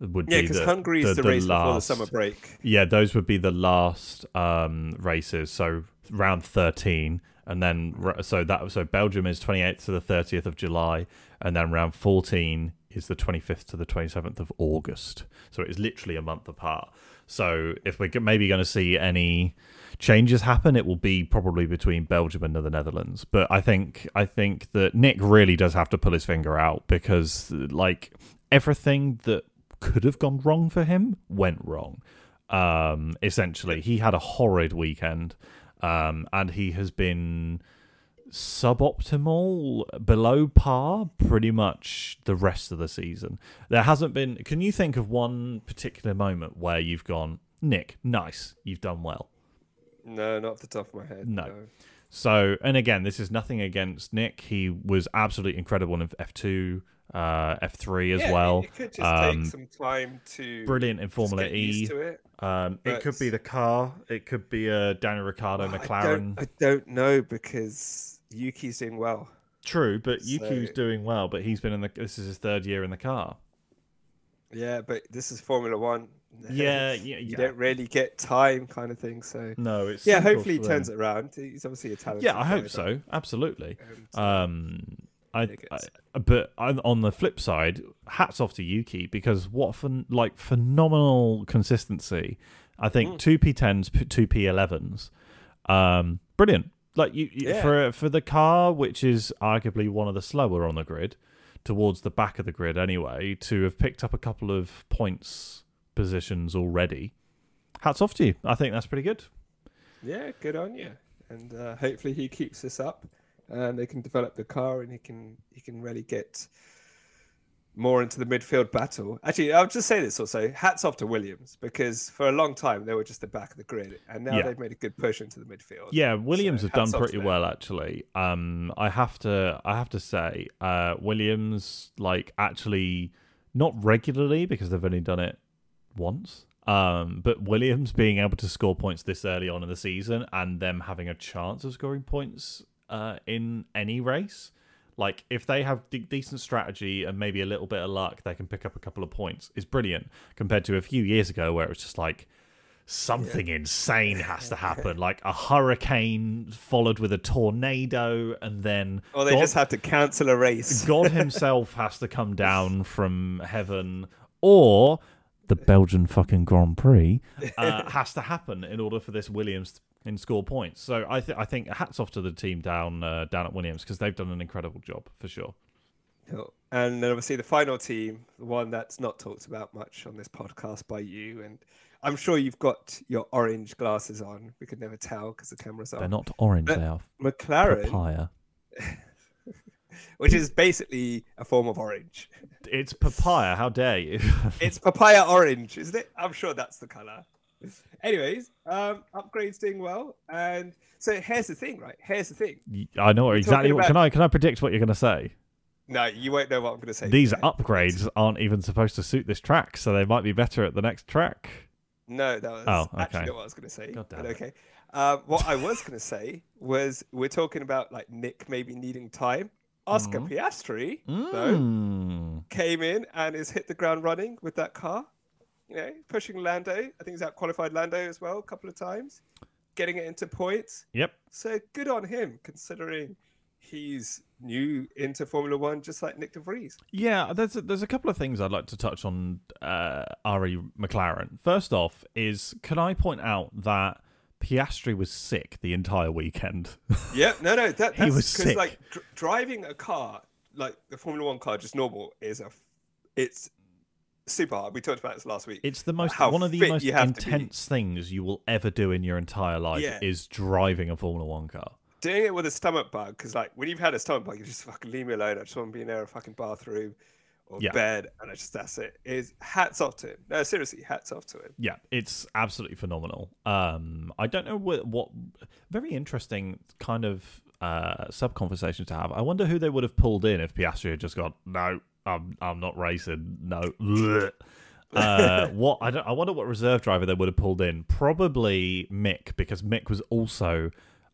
Would be. yeah, be because the, Hungary's the, the race before the last- summer break. Yeah, those would be the last um, races. So round thirteen, and then so that so Belgium is twenty eighth to the thirtieth of July, and then round fourteen is the twenty fifth to the twenty seventh of August. So it is literally a month apart. So if we're maybe going to see any changes happen, it will be probably between Belgium and the Netherlands. But I think I think that Nick really does have to pull his finger out because like everything that could have gone wrong for him went wrong. Um, essentially, he had a horrid weekend, um, and he has been suboptimal, below par, pretty much the rest of the season. There hasn't been. Can you think of one particular moment where you've gone, Nick, nice, you've done well? No, not off the top of my head. No. So, and again, this is nothing against Nick. He was absolutely incredible in F2, uh, F3 as Yeah, well. It could just Um, take some time to Brilliant in Formula E. it. Um, it could be the car. It could be a Daniel Ricciardo Oh, I McLaren. don't, I don't know because Yuki's doing well. True, but Yuki's doing well. But he's been in the. This is his third year in the car. Yeah, but this is Formula One. (laughs) Yeah, yeah, you yeah. don't really get time, kind of thing. So No, it's yeah, hopefully he turns it around. He's obviously a talent. Yeah, I hope so. Absolutely. Um, I, I but on the flip side, hats off to Yuki because what phen like phenomenal consistency. I think Mm. two P10s, two P11s, um, brilliant. Like you you- Yeah. for for the car, which is arguably one of the slower on the grid, towards the back of the grid anyway, to have picked up a couple of points positions already. Hats off to you. I think that's pretty good. yeah, good on you. And uh, hopefully he keeps this up, and they can develop the car, and he can he can really get more into the midfield battle. Actually, I'll just say this also: hats off to Williams because for a long time they were just the back of the grid, and now Yeah. they've made a good push into the midfield. Yeah, Williams So, have done hats off to pretty well actually. Um, I have to, I have to say, uh, Williams like actually not regularly because they've only done it once. Um, but Williams being able to score points this early on in the season and them having a chance of scoring points uh, in any race, like if they have de- decent strategy and maybe a little bit of luck, they can pick up a couple of points. Is brilliant compared to a few years ago where it was just like something insane has to happen, (laughs) like a hurricane followed with a tornado, and then Or they God, just have to cancel a race. God (laughs) Himself has to come down (laughs) from heaven, or the Belgian fucking Grand Prix uh, (laughs) has to happen in order for this Williams and score points. So I think I think hats off to the team down uh, down at Williams because they've done an incredible job for sure. Cool. And then obviously the final team, the one that's not talked about much on this podcast by you, and I'm sure you've got your orange glasses on. We could never tell because the camera's They're not orange, But- they are McLaren, papaya. (laughs) which is basically a form of orange. It's papaya. How dare you? (laughs) It's papaya orange, isn't it? I'm sure that's the color. Anyways, um, upgrades doing well, and so here's the thing, right? Here's the thing. I know exactly talking what. Can I can I predict what you're going to say? No, you won't know what I'm going to say. These upgrades aren't even supposed to suit this track, so they might be better at the next track. No, that was Oh, actually okay. not what I was going to say. God damn but okay. Uh, what I was going to say was we're talking about like Nick maybe needing time. Oscar Mhm. Piastri though Mm. came in and has hit the ground running with that car. You know, pushing Lando. I think he's out qualified Lando as well a couple of times, getting it into points. Yep. So good on him considering he's new into Formula One, just like Nick De Vries. Yeah, there's a, there's a couple of things I'd like to touch on uh, Ari McLaren. First off, is can I point out that Piastri was sick the entire weekend. (laughs) Yeah, no, no, that, He was sick. like dr- driving a car, like the Formula One car, just normal, is a, it's super hard. We talked about this last week. It's the most one of the most you have to be. intense things you will ever do in your entire life Yeah. is driving a Formula One car. Doing it with a stomach bug, because like when you've had a stomach bug, you just fucking leave me alone. I just want to be in there, a fucking bathroom or Yeah. bed, and I just that's it. Is hats off to him. No, seriously, hats off to him. Yeah, it's absolutely phenomenal. Um, I don't know what, what very interesting kind of uh, sub conversation to have. I wonder who they would have pulled in if Piastri had just gone, no, I'm I'm not racing, no. (laughs) Uh, what I don't. I wonder what reserve driver they would have pulled in. Probably Mick because Mick was also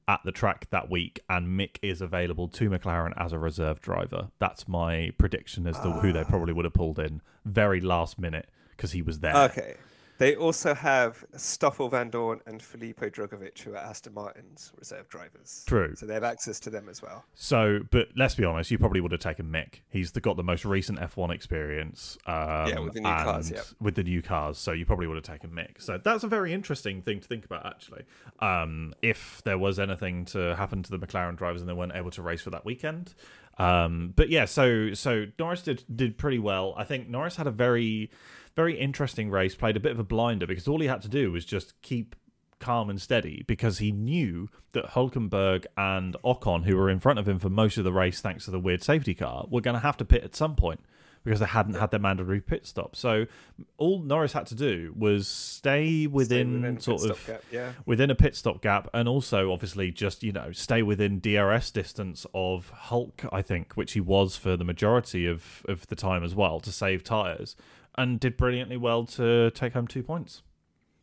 at the track that week, and Mick is available to McLaren as a reserve driver. That's my prediction as to who they ah. probably would have pulled in very last minute because he was there. Okay. They also have Stoffel Vandoorne and Felipe Drugovich, who are Aston Martin's reserve drivers. True. So they have access to them as well. So, but let's be honest, you probably would have taken Mick. He's the, got the most recent F1 experience. Um, Yeah, with the new cars, yep. With the new cars, so you probably would have taken Mick. So that's a very interesting thing to think about, actually. Um, if there was anything to happen to the McLaren drivers and they weren't able to race for that weekend. Um, but yeah, so so Norris did did pretty well. I think Norris had a very very interesting race. Played a bit of a blinder because all he had to do was just keep calm and steady because he knew that Hulkenberg and Ocon, who were in front of him for most of the race thanks to the weird safety car, were going to have to pit at some point because they hadn't had their mandatory pit stop. So all Norris had to do was stay within, within a pit sort stop of gap, yeah. within a pit stop gap, and also obviously just you know stay within DRS distance of Hulk, I think, which he was for the majority of of the time as well to save tires, and did brilliantly well to take home two points.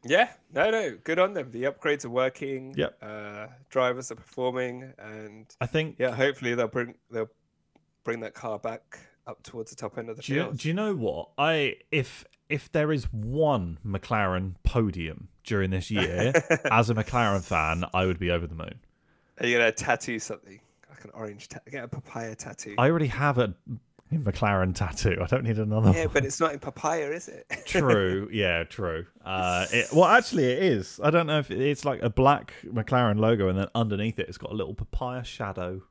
Yeah, no, no, good on them. The upgrades are working. Yep. Uh, drivers are performing, and I think yeah, hopefully they'll bring they'll bring that car back up towards the top end of the Do you, field. do you know what I if if there is one McLaren podium during this year (laughs) as a McLaren fan, I would be over the moon. Are you gonna tattoo something like an orange? Get a papaya tattoo. I already have a (laughs) McLaren tattoo. I don't need another. yeah, one. but it's not in papaya, is it? (laughs) True. Yeah. True. Uh, it, well, actually, it is. I don't know if it's like a black McLaren logo, and then underneath it, it's got a little papaya shadow.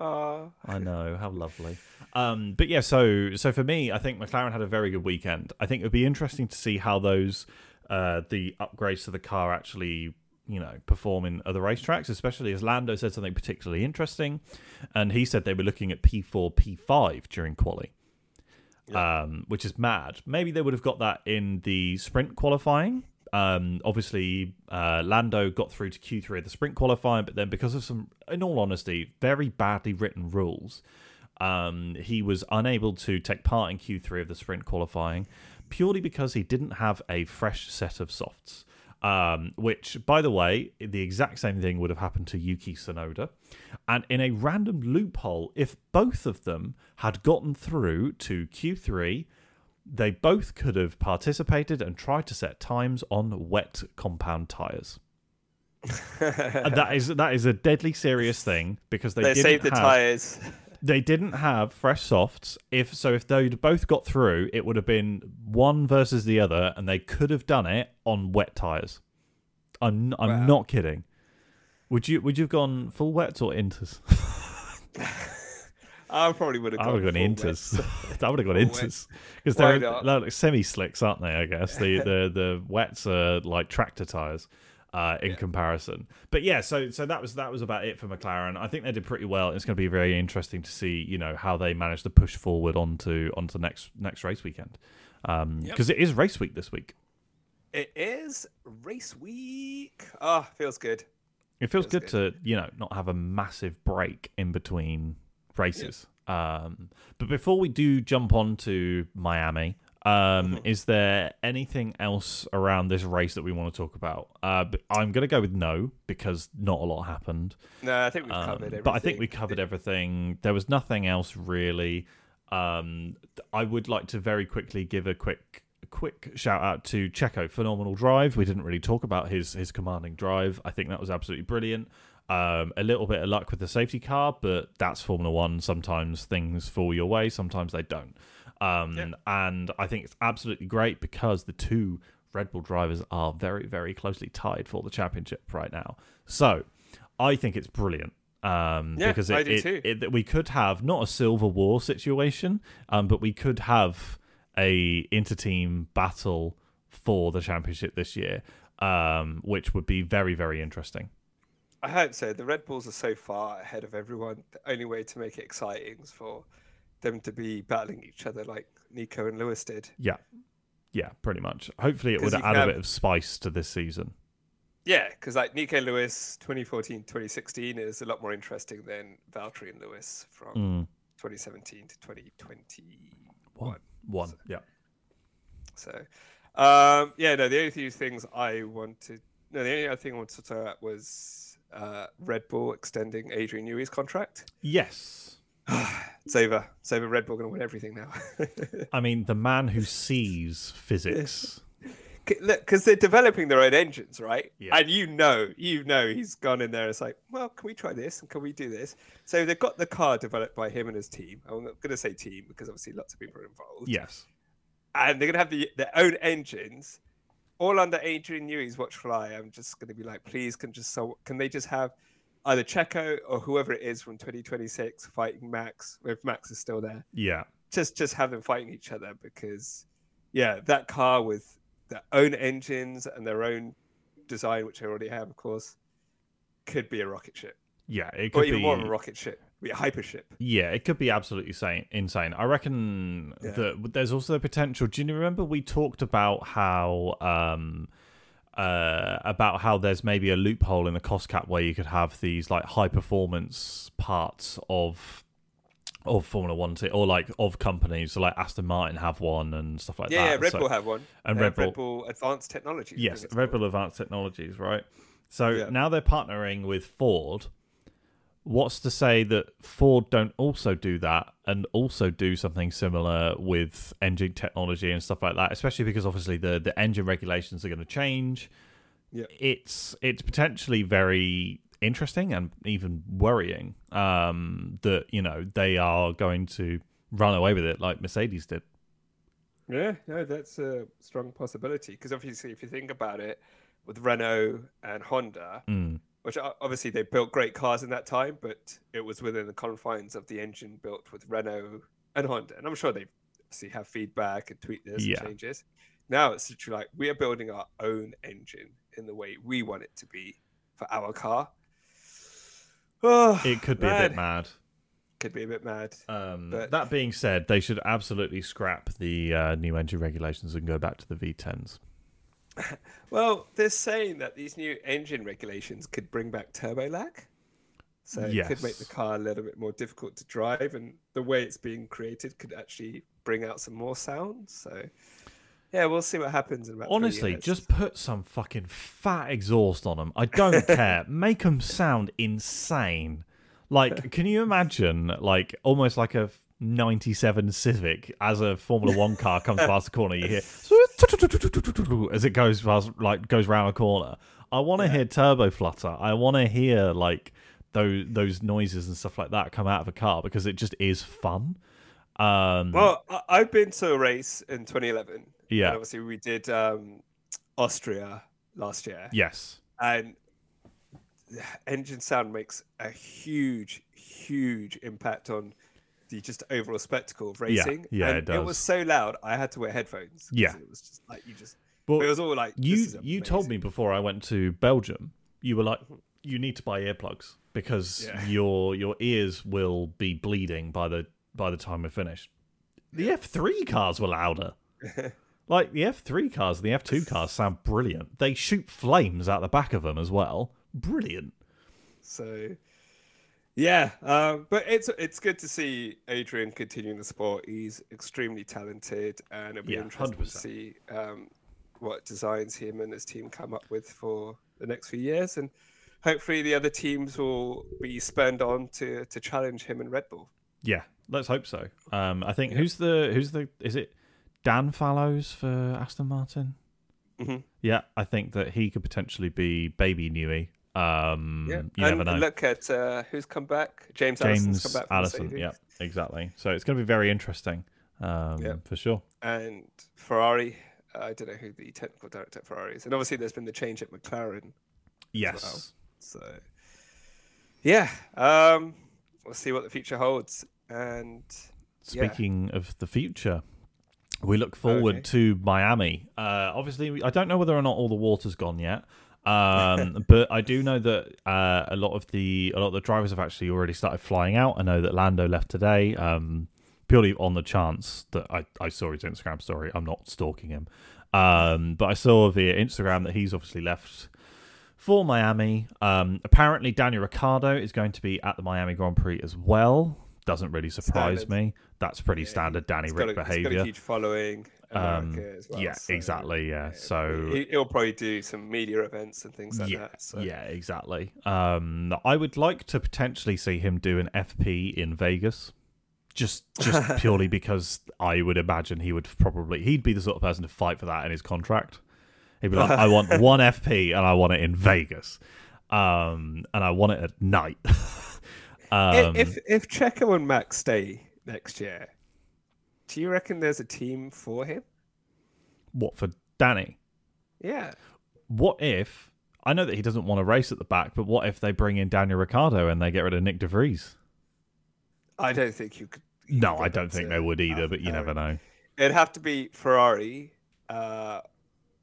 Oh, I know how lovely. Um, but yeah, so so for me, I think McLaren had a very good weekend. I think it would be interesting to see how those uh, the upgrades to the car actually you know perform in other racetracks, especially as Lando said something particularly interesting, and he said they were looking at P4, P5 during quali. Um, which is mad. Maybe they would have got that in the sprint qualifying. Um, obviously, uh, Lando got through to Q3 of the sprint qualifying, but then because of some, in all honesty, very badly written rules, um, he was unable to take part in Q3 of the sprint qualifying purely because he didn't have a fresh set of softs. Um, which, by the way, the exact same thing would have happened to Yuki Tsunoda. And in a random loophole, if both of them had gotten through to Q3, they both could have participated and tried to set times on wet compound tires. (laughs) That is that is a deadly serious thing because they, they saved the have, tires. They didn't have fresh softs. If so, if they'd both got through, it would have been one versus the other, and they could have done it on wet tires. I'm I'm Wow. not kidding. Would you would you have gone full wet or inters? (laughs) I probably would have. I would have gone inters. (laughs) I would have gone inters because they're, they're like semi slicks, aren't they? I guess the the the wets are like tractor tires. Uh, in comparison, but yeah, so so that was that was about it for McLaren. I think they did pretty well. It's going to be very interesting to see, you know, how they manage to push forward onto onto next next race weekend, because Yep. it is race week this week. It is race week. Ah, feels good. It feels Feels good, to you know not have a massive break in between races. Um, but before we do jump on to Miami, um, is there anything else around this race that we want to talk about? Uh, I'm going to go with no because not a lot happened. No, I think we've Um, covered everything. but I think we covered everything. There was nothing else really. Um, I would like to very quickly give a quick quick shout out to Checo. Phenomenal drive. We didn't really talk about his his commanding drive. I think that was absolutely brilliant. Um, a little bit of luck with the safety car, but that's Formula One. Sometimes things fall your way, sometimes they don't. Um, Yeah. And I think it's absolutely great because the two Red Bull drivers are very, very closely tied for the championship right now. So I think it's brilliant. Um, Yeah, because it, I do it- too. it- we could have not a silver war situation, um, but we could have a inter-team battle for the championship this year, um, which would be very, very interesting. I hope so. The Red Bulls are so far ahead of everyone. The only way to make it exciting is for them to be battling each other like Nico and Lewis did. Yeah, yeah, pretty much. Hopefully, it would add a bit of spice to this season. Yeah, because like Nico Lewis 2014 2016 is a lot more interesting than Valtteri and Lewis from Mm. 2017 to 2021. One, one, yeah. So, um, yeah, no, the only two things I wanted, no, the only other thing I wanted to talk about was uh, Red Bull extending Adrian Newey's contract. Yes. (sighs) It's over. It's over. Red Bull going to win everything now. I mean, the man who (laughs) sees physics. Look, because they're developing their own engines, right? Yeah. And you know, you know, he's gone in there. And it's like, well, can we try this and can we do this? So they've got the car developed by him and his team. I'm not going to say team because obviously lots of people are involved. Yes. And they're going to have the, their own engines, all under Adrian Newey's watchful eye. I'm just going to be like, please, can just so can they just have either Checo or whoever it is from 2026 fighting Max if Max is still there? Yeah. just just have them fighting each other because yeah that car with their own engines and their own design which they already have of course could be a rocket ship Yeah. It or could even be. more of a rocket ship be a hyper ship Yeah, it could be absolutely sane, insane. I reckon Yeah. that there's also the potential. Do you remember we talked about how um uh about how there's maybe a loophole in the cost cap where you could have these like high performance parts of of Formula One te- or like of companies, so like Aston Martin have one and stuff like yeah, that. yeah red So- bull have one and Uh, Red Bull- bull advanced technology Yes, Red Bull Advanced Technologies, right? So Yeah. now they're partnering with Ford. What's to say that Ford don't also do that and also do something similar with engine technology and stuff like that? Especially because obviously the the engine regulations are going to change. Yeah. It's it's potentially very interesting and even worrying um, that you know they are going to run away with it like Mercedes did. yeah no that's a strong possibility because obviously if you think about it with renault and honda Mm. Which obviously they built great cars in that time, but it was within the confines of the engine built with Renault and Honda. And I'm sure they obviously have feedback and tweak this Yeah. and changes. Now it's literally like we are building our own engine in the way we want it to be for our car. Oh, (sighs) It could be a bit mad. Could be a bit mad. Um, But- that being said, they should absolutely scrap the uh, new engine regulations and go back to the V10s. Well, they're saying that these new engine regulations could bring back turbo lag. So it could make the car a little bit more difficult to drive, and the way it's being created could actually bring out some more sound. So, yeah, we'll see what happens in about Honestly, just put some fucking fat exhaust on them. I don't (laughs) care. Make them sound insane. Like, (laughs) can you imagine, like, almost like a 97 Civic as a Formula One car comes (laughs) past the corner? You hear (laughs) as it goes past, like, goes round a corner. I want to hear turbo flutter. I want to hear, like, those those noises and stuff like that come out of a car because it just is fun. Um, Well, I- I've been to a race in 2011. Yeah. And obviously, we did um, Austria last year. yes. and engine sound makes a huge, huge impact on the just overall spectacle of racing. yeah, and it does. It was so loud, I had to wear headphones. Yeah. it was just like you just. Well, it was all like you you told me before I went to Belgium, you were like, you need to buy earplugs because Yeah. (laughs) your your ears will be bleeding by the by the time we're finished. The F three cars were louder. (laughs) like the F three cars and the F two cars (laughs) sound brilliant. They shoot flames out the back of them as well. Brilliant. So, yeah, um, but it's it's good to see Adrian continuing the sport. He's extremely talented, and it'll be Yeah, interesting 100%. to see um, what designs him and his team come up with for the next few years, and hopefully the other teams will be spurned on to to challenge him and Red Bull. Yeah, let's hope so. Um, I think who's the who's the is it Dan Fallows for Aston Martin? Mhm. Yeah, I think that he could potentially be baby Newey. Um, Yeah, you and never know. look at uh, who's come back. James, Allison's come back. Allison. Yeah, exactly. So it's going to be very interesting um, Yeah. for sure. and Ferrari I don't know who the technical director at Ferrari is, and obviously there's been the change at McLaren. Yes. So, yeah, um, we'll see what the future holds. And yeah. Speaking of the future, we look forward Okay. to Miami. Uh, obviously, I don't know whether or not all the water's gone yet, um, (laughs) but I do know that uh, a lot of the a lot of the drivers have actually already started flying out. I know that Lando left today, um, purely on the chance that I, I saw his Instagram story. I'm not stalking him, um, but I saw via Instagram that he's obviously left for Miami. Um, apparently, Daniel Ricciardo is going to be at the Miami Grand Prix as well. Doesn't really surprise Standard. me. That's pretty Yeah, standard Danny got, Rick a, he's got a behavior. huge following. Um, well, yeah, so, exactly. Yeah. yeah, So he, he'll probably do some media events and things like yeah, that. So. yeah, exactly. Um, I would like to potentially see him do an FP in Vegas, just just (laughs) purely because I would imagine he would probably he'd be the sort of person to fight for that in his contract. He'd be like, I want (laughs) one FP and I want it in Vegas, um, and I want it at night. (laughs) um, if if Checo and Max stay next year, do you reckon there's a team for him? what for Danny? Yeah. What if? I know that he doesn't want to race at the back, but what if they bring in Daniel Ricciardo and they get rid of Nick DeVries? I don't think you could. you No, could I don't think they would either, but you never know. It'd have to be Ferrari, uh,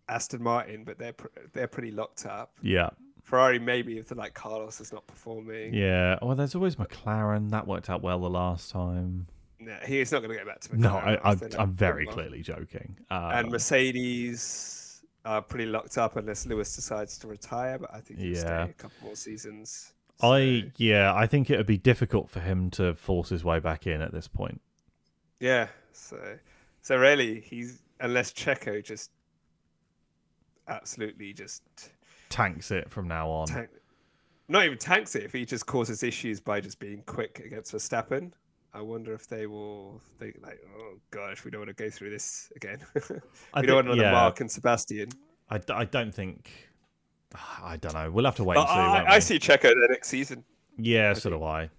Aston Martin, but they're pr- they're pretty locked up. Yeah. Ferrari maybe if the like Carlos is not performing. Yeah. Well, there's always McLaren. That worked out well the last time. No, he's not going to get back to McLaren. No, I, I, after that I'm very clearly joking. Um, And Mercedes are pretty locked up unless Lewis decides to retire. But I think he'll Yeah. stay a couple more seasons. I yeah, I think it would be difficult for him to force his way back in at this point. yeah. So so really, he's unless Checo just absolutely just Tanks it from now on. tank, not even tanks it if he just causes issues by just being quick against Verstappen. I wonder if they will think like, oh gosh, we don't want to go through this again. (laughs) we I don't want another yeah. Mark and Sebastian. I, I don't think. (sighs) I don't know. We'll have to wait But and see. I, I see Checo the next season. Yeah, I so do I.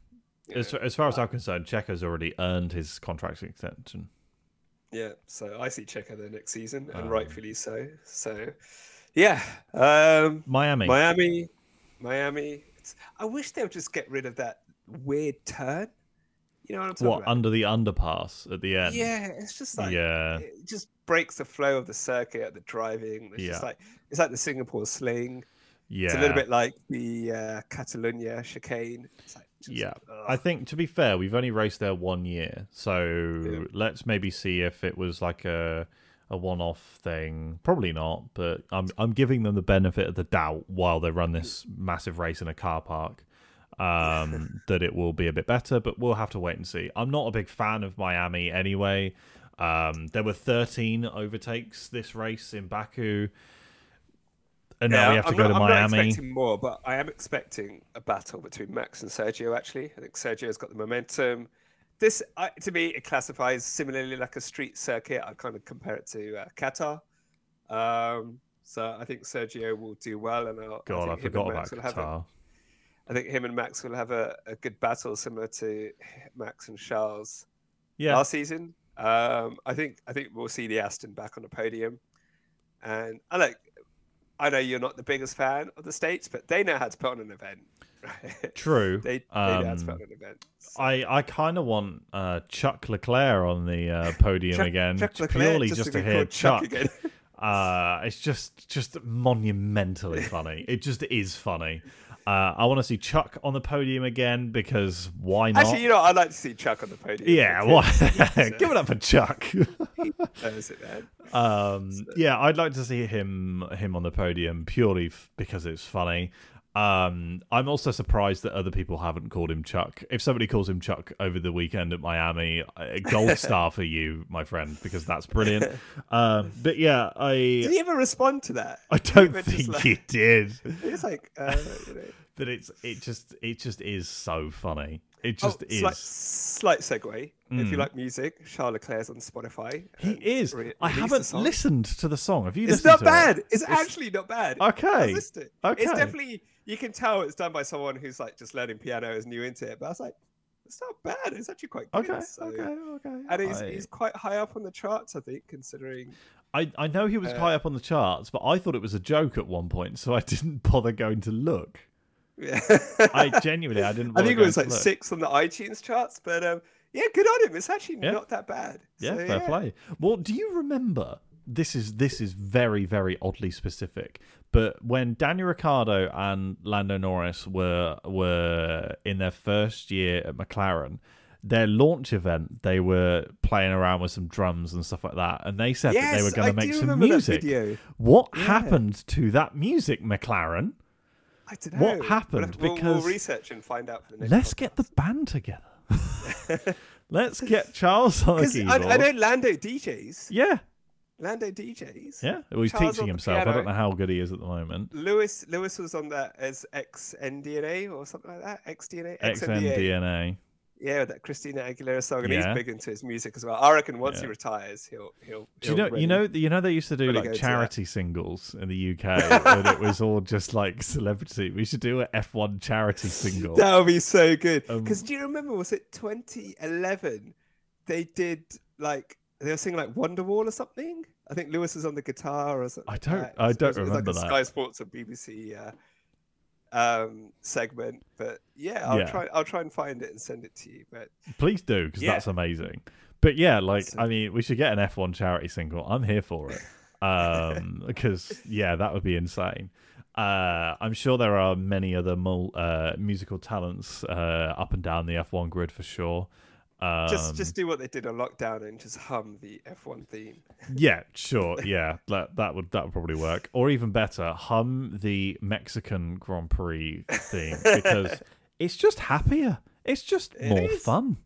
As, Yeah. as far as I'm concerned, Checo's already earned his contract extension. Yeah, so I see Checo the next season, and Um, rightfully so. So, yeah, um, Miami. Miami, Miami. It's, I wish they would just get rid of that weird turn. You know what I'm talking what about? under the underpass at the end? yeah, it's just like yeah. it just breaks the flow of the circuit, at the driving. It's just like it's like the Singapore sling. Yeah. It's a little bit like the uh, Catalonia chicane. It's like just, Yeah. ugh. I think to be fair, we've only raced there one year, so Yeah. let's maybe see if it was like a a one-off thing. Probably not, but I'm I'm giving them the benefit of the doubt while they run this massive race in a car park. Um, (laughs) that it will be a bit better, but we'll have to wait and see. I'm not a big fan of Miami anyway. Um, there were 13 overtakes this race in Baku, and now we have to I'm go not, to I'm not Miami. expecting more, but I am expecting a battle between Max and Sergio. Actually, I think Sergio's got the momentum. This, I to me, it classifies similarly like a street circuit. I kind of compare it to uh, Qatar. Um, so I think Sergio will do well, and I'll, God, I, think him forgot about Qatar. I think him and Max will have a, a good battle, similar to (sighs) Max and Charles Yeah, last season. Um, I think I think we'll see the Aston back on the podium, and I like. I know you're not the biggest fan of the states, but they know how to put on an event. Right? (laughs) true. they, they know how to put Um, on an event. So- I, I kind of want uh, Chuck Leclerc on the uh, podium Chuck- again, Chuck Leclerc, purely just just, to hear Chuck Chuck. uh, it's just just monumentally funny. (laughs) It just is funny. Uh, I want to see Chuck on the podium again because why not? Actually, you know, I'd like to see Chuck on the podium. yeah, (laughs) why? (laughs) Give it up for Chuck. (laughs) Um, yeah, I'd like to see him him on the podium purely f- because it's funny. Um, I'm also surprised that other people haven't called him Chuck. If somebody calls him Chuck over the weekend at Miami, a gold (laughs) star for you, my friend, because that's brilliant. (laughs) Um, but yeah, I Did he ever respond to that? I don't think like- he did, It's like, uh, you know. But it's it just it just is so funny. It Oh, just is. slight, slight segue. If you Mm. like music, Charles Leclerc's on Spotify. he is. re- I haven't listened to the song. Have you It's listened not to bad. it? It's, It's- actually not bad. Okay. I listened to it. It's definitely you can tell it's done by someone who's like just learning piano, is new into it. But I was like, it's not bad. It's actually quite good. Okay, So- okay, okay. And he's, I- he's quite high up on the charts, I think, considering I, I know he was Uh, high up on the charts, but I thought it was a joke at one point, so I didn't bother going to look. Yeah. I (laughs) genuinely, I didn't. I think it was like six on the iTunes charts, but um, yeah, good on him. It's actually Yeah. not that bad. Yeah, So, fair play. Well, do you remember? This is this is very very oddly specific. But when Daniel Ricciardo and Lando Norris were were in their first year at McLaren, their launch event, they were playing around with some drums and stuff like that, and they said that they were going to make some music. What Yeah. happened to that music, McLaren? I don't know. What We'll- happened? We'll, we'll Because- research and find out for the next. Let's get the band together. (laughs) Let's get Charles on the Because keyboard. I, I know Lando DJs. yeah, Lando DJs. yeah. Well, he's Charles teaching the himself. I don't know how good he is at the moment. Lewis Lewis was on that as ex NDNA or something like that. XDNA. XMDNA. Yeah, that Christina Aguilera song, and Yeah. he's big into his music as well. I reckon once Yeah. he retires, he'll he'll. Do you he'll know? really- You know? You know? They used to do really like charity singles in the UK, and (laughs) it was all just like celebrity. We should do an F1 charity single. That would be so good. Um, Because do you remember? Was it 2011? They did like they were singing like Wonderwall or something. I think Lewis was on the guitar or something. I don't- that. I don't it was remember like that. Sky Sports or BBC uh, um, segment, but yeah, I'll Yeah. try. I'll try and find it and send it to you. But Please do, because Yeah. that's amazing. But yeah, like I mean, we should get an F1 charity single. I'm here for it. Um, (laughs) because yeah, that would be insane. Uh, I'm sure there are many other mul- uh, musical talents uh, up and down the F1 grid for sure. Um, just just do what they did on lockdown and just hum the F1 theme. (laughs) yeah, sure, yeah, that that would that would probably work. Or even better, hum the Mexican Grand Prix theme (laughs) because it's just happier. It's just It more is. fun.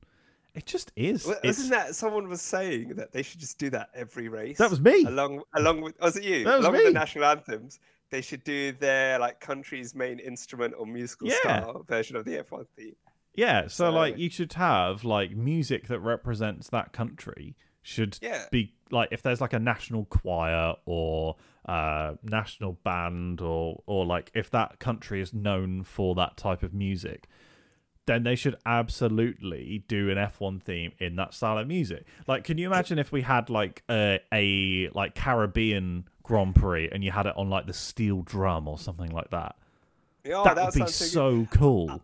It just is. Well, Wasn't that someone was saying that they should just do that every race? That was me. Along along with was it you? That was along with the national anthems, they should do their like country's main instrument or musical Yeah. style version of the F1 theme. Yeah, so, So- like you should have like music that represents that country should Yeah. be like if there's like a national choir or uh national band or or like if that country is known for that type of music then they should absolutely do an F1 theme in that style of music. Like can you imagine if we had like a, a like Caribbean Grand Prix and you had it on like the steel drum or something like that? Oh, that, that, would be so, good. so cool.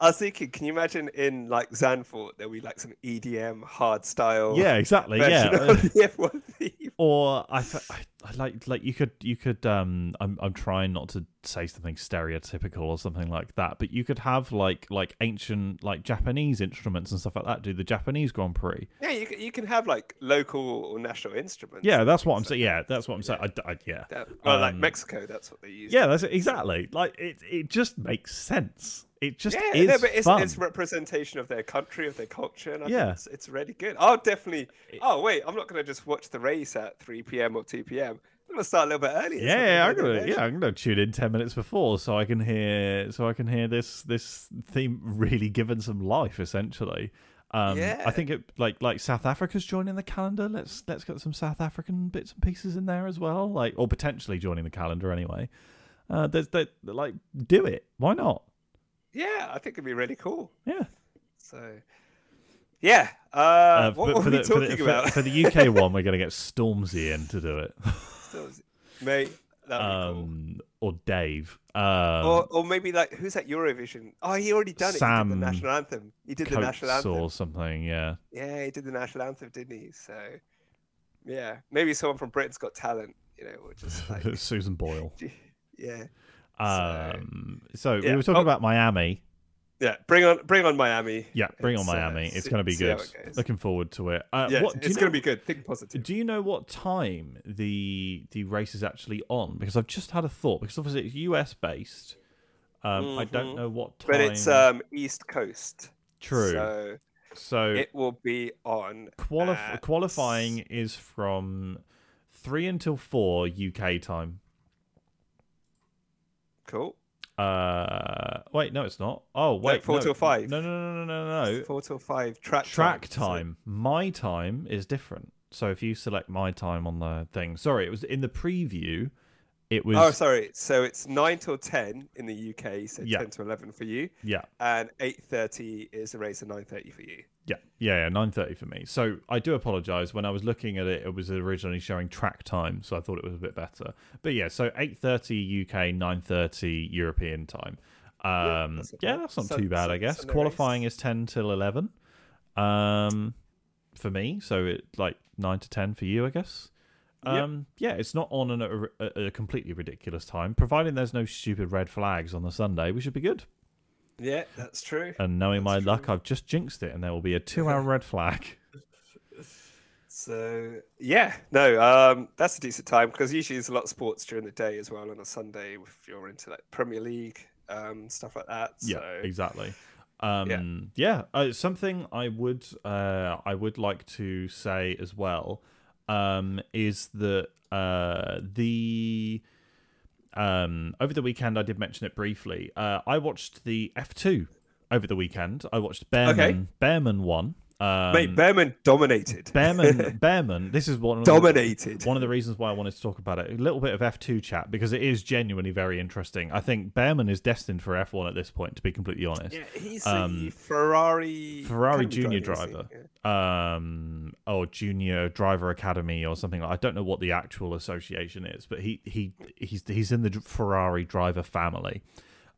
I was thinking, can you imagine in like Zandvoort there would be like some EDM hard style Yeah, exactly. Yeah. of (laughs) the F1 theme? or I, I, I like like you could you could um I'm I'm trying not to say something stereotypical or something like that, but you could have like like ancient like Japanese instruments and stuff like that. Do the Japanese Grand Prix? Yeah, you can, you can have like local or national instruments. Yeah, that's what I'm saying. Yeah, that's what I'm saying. I, I, yeah, That- well, like Um, Mexico, that's what they use. yeah, that's exactly like it. It just makes sense. It just yeah, is no, but it's, fun. it's representation of their country, of their culture, and I Yeah. think it's, it's really good. I'll definitely. Oh wait, I'm not going to just watch the race at 3 p.m. or 2 p.m. I'm going to start a little bit earlier. yeah, yeah, I'm gonna yeah, I'm gonna tune in ten minutes before so I can hear so I can hear this this theme really given some life essentially. Um, I think it like like South Africa's joining the calendar. Let's let's get some South African bits and pieces in there as well, like or potentially joining the calendar anyway. Uh, there's that like do it. Why not? Yeah, I think it'd be really cool. Yeah. So, yeah. Uh, Uh, what were for we the, for, talking the, for- about? for the UK (laughs) one, we're gonna get Stormzy in to do it, Mate, that'd be um, or Dave. Um. Or, or maybe like who's at Eurovision? Oh, he already done it. he did Sam the national anthem. He did the national anthem. or something. Yeah. Yeah, he did the national anthem, didn't he? So, yeah, maybe someone from Britain's Got Talent. You know, or just (laughs) like, Susan Boyle. (laughs) yeah, Um, so yeah. we were talking Oh. about Miami. yeah. Bring on, bring on Miami. Yeah, bring on It's, uh, Miami. it's going to be good. Looking forward to it. Uh, yeah, what, it's going to be good. Think positive. Do you know what time the the race is actually on? Because I've just had a thought. Because obviously it's US based. Um, I don't Mhm. know what time. But it's um East Coast. true. So So, it will be on qualif- at- qualifying is from three until four UK time. Cool. Uh, wait, no, it's not. Oh, wait, four no. till five. No, no, no, no, no, no. Four till five track track time. time. My time is different. So if you select my time on the thing, sorry, it was in the preview. It was Oh, sorry. So it's nine till ten in the UK. So Yeah. ten to eleven for you, yeah, and eight thirty is the race, and nine thirty for you. Yeah, yeah, yeah, nine thirty for me. So I do apologise. When I was looking at it, it was originally showing track time, so I thought it was a bit better. But yeah, so eight thirty UK, nine thirty European time. Um, that's yeah, that's not Sun- too bad, I guess. Sunday Qualifying race. is ten till eleven, um, for me. So it like nine to ten for you, I guess. Yep. Um, yeah, it's not on an, a, a completely ridiculous time. Providing there's no stupid red flags on the Sunday, we should be good. Yeah, that's true. And knowing my That's luck. I've just jinxed it, and there will be a (laughs) two-hour red flag. So yeah, no, um, that's a decent time because usually there's a lot of sports during the day as well on a Sunday if you're into like Premier League um, stuff like that. Yeah, exactly. Um, yeah, uh, something I would uh, I would like to say as well um, is that uh, the um, over the weekend I did mention it briefly. Uh, I watched the F two over the weekend. I watched Bearman. Okay. Bearman won. Um, mate, Bearman dominated. Bearman. (laughs) Bearman. This is one. dominated. One of the reasons why I wanted to talk about it, a little bit of F2 chat because it is genuinely very interesting. I think Bearman is destined for F1 at this point, to be completely honest. Yeah, he's Um, a Ferrari Ferrari junior driver, isn't driver. he? Yeah. Um, or Junior Driver Academy or something. I don't know what the actual association is, but he he he's he's in the Ferrari driver family,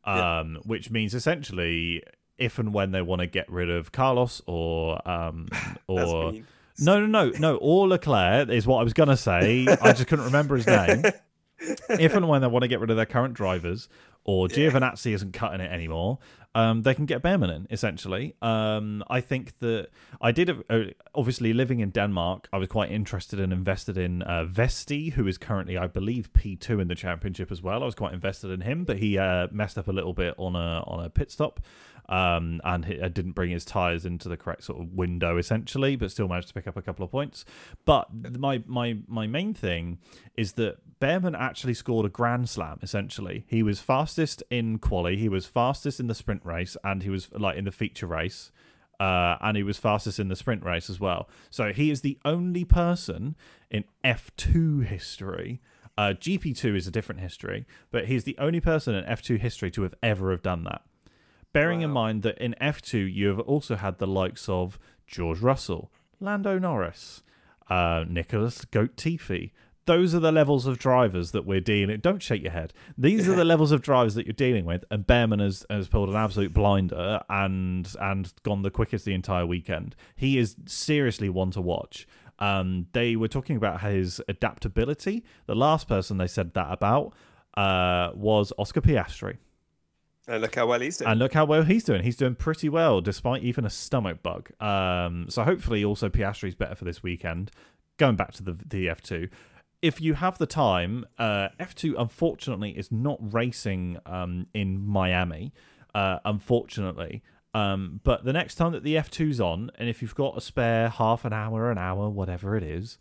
um, which means essentially if and when they want to get rid of Carlos or um (laughs) or no no no no or Leclerc is what I was gonna say. I just couldn't remember his name. (laughs) if and when they want to get rid of their current drivers, or Giovinazzi isn't cutting it anymore, um, they can get Bearman in. Essentially, um, I think that I did. Uh, obviously, living in Denmark, I was quite interested and invested in uh, Vesti, who is currently, I believe, P two in the championship as well. I was quite invested in him, but he uh, messed up a little bit on a on a pit stop. Um, and he uh, didn't bring his tires into the correct sort of window, essentially, but still managed to pick up a couple of points. But my my my main thing is that Bearman actually scored a grand slam. Essentially, he was fastest in quali, he was fastest in the sprint race, and he was like in the feature race. Uh, and he was fastest in the sprint race as well. So he is the only person in F2 history. Uh, GP2 is a different history, but he's the only person in F2 history to have ever have done that. Bearing in mind that in F2 you have also had the likes of George Russell, Lando Norris, uh, Nicholas Latifi. Those are the levels of drivers that we're dealing. With don't shake your head. These are the (laughs) levels of drivers that you're dealing with, and Bearman has, has pulled an absolute blinder and and gone the quickest the entire weekend. He is seriously one to watch. Um, they were talking about his adaptability. The last person they said that about uh, was Oscar Piastri. And look how well he's doing. And look how well he's doing. He's doing pretty well, despite even a stomach bug. Um, so hopefully, also Piastri's better for this weekend. Going back to the the F two, if you have the time, uh, F two unfortunately is not racing um, in Miami. Uh, unfortunately, um, but the next time that the F 2s on, and if you've got a spare half an hour, an hour, whatever it is,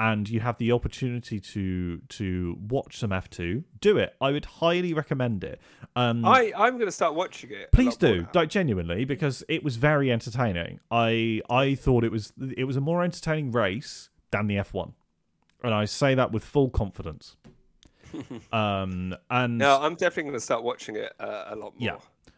and you have the opportunity to to watch some F two, do it. I would highly recommend it. Um, I I'm going to start watching it. Please do, like genuinely, because it was very entertaining. I I thought it was it was a more entertaining race than the F one, and I say that with full confidence. (laughs) um, and No, I'm definitely going to start watching it uh, a lot more. Yeah.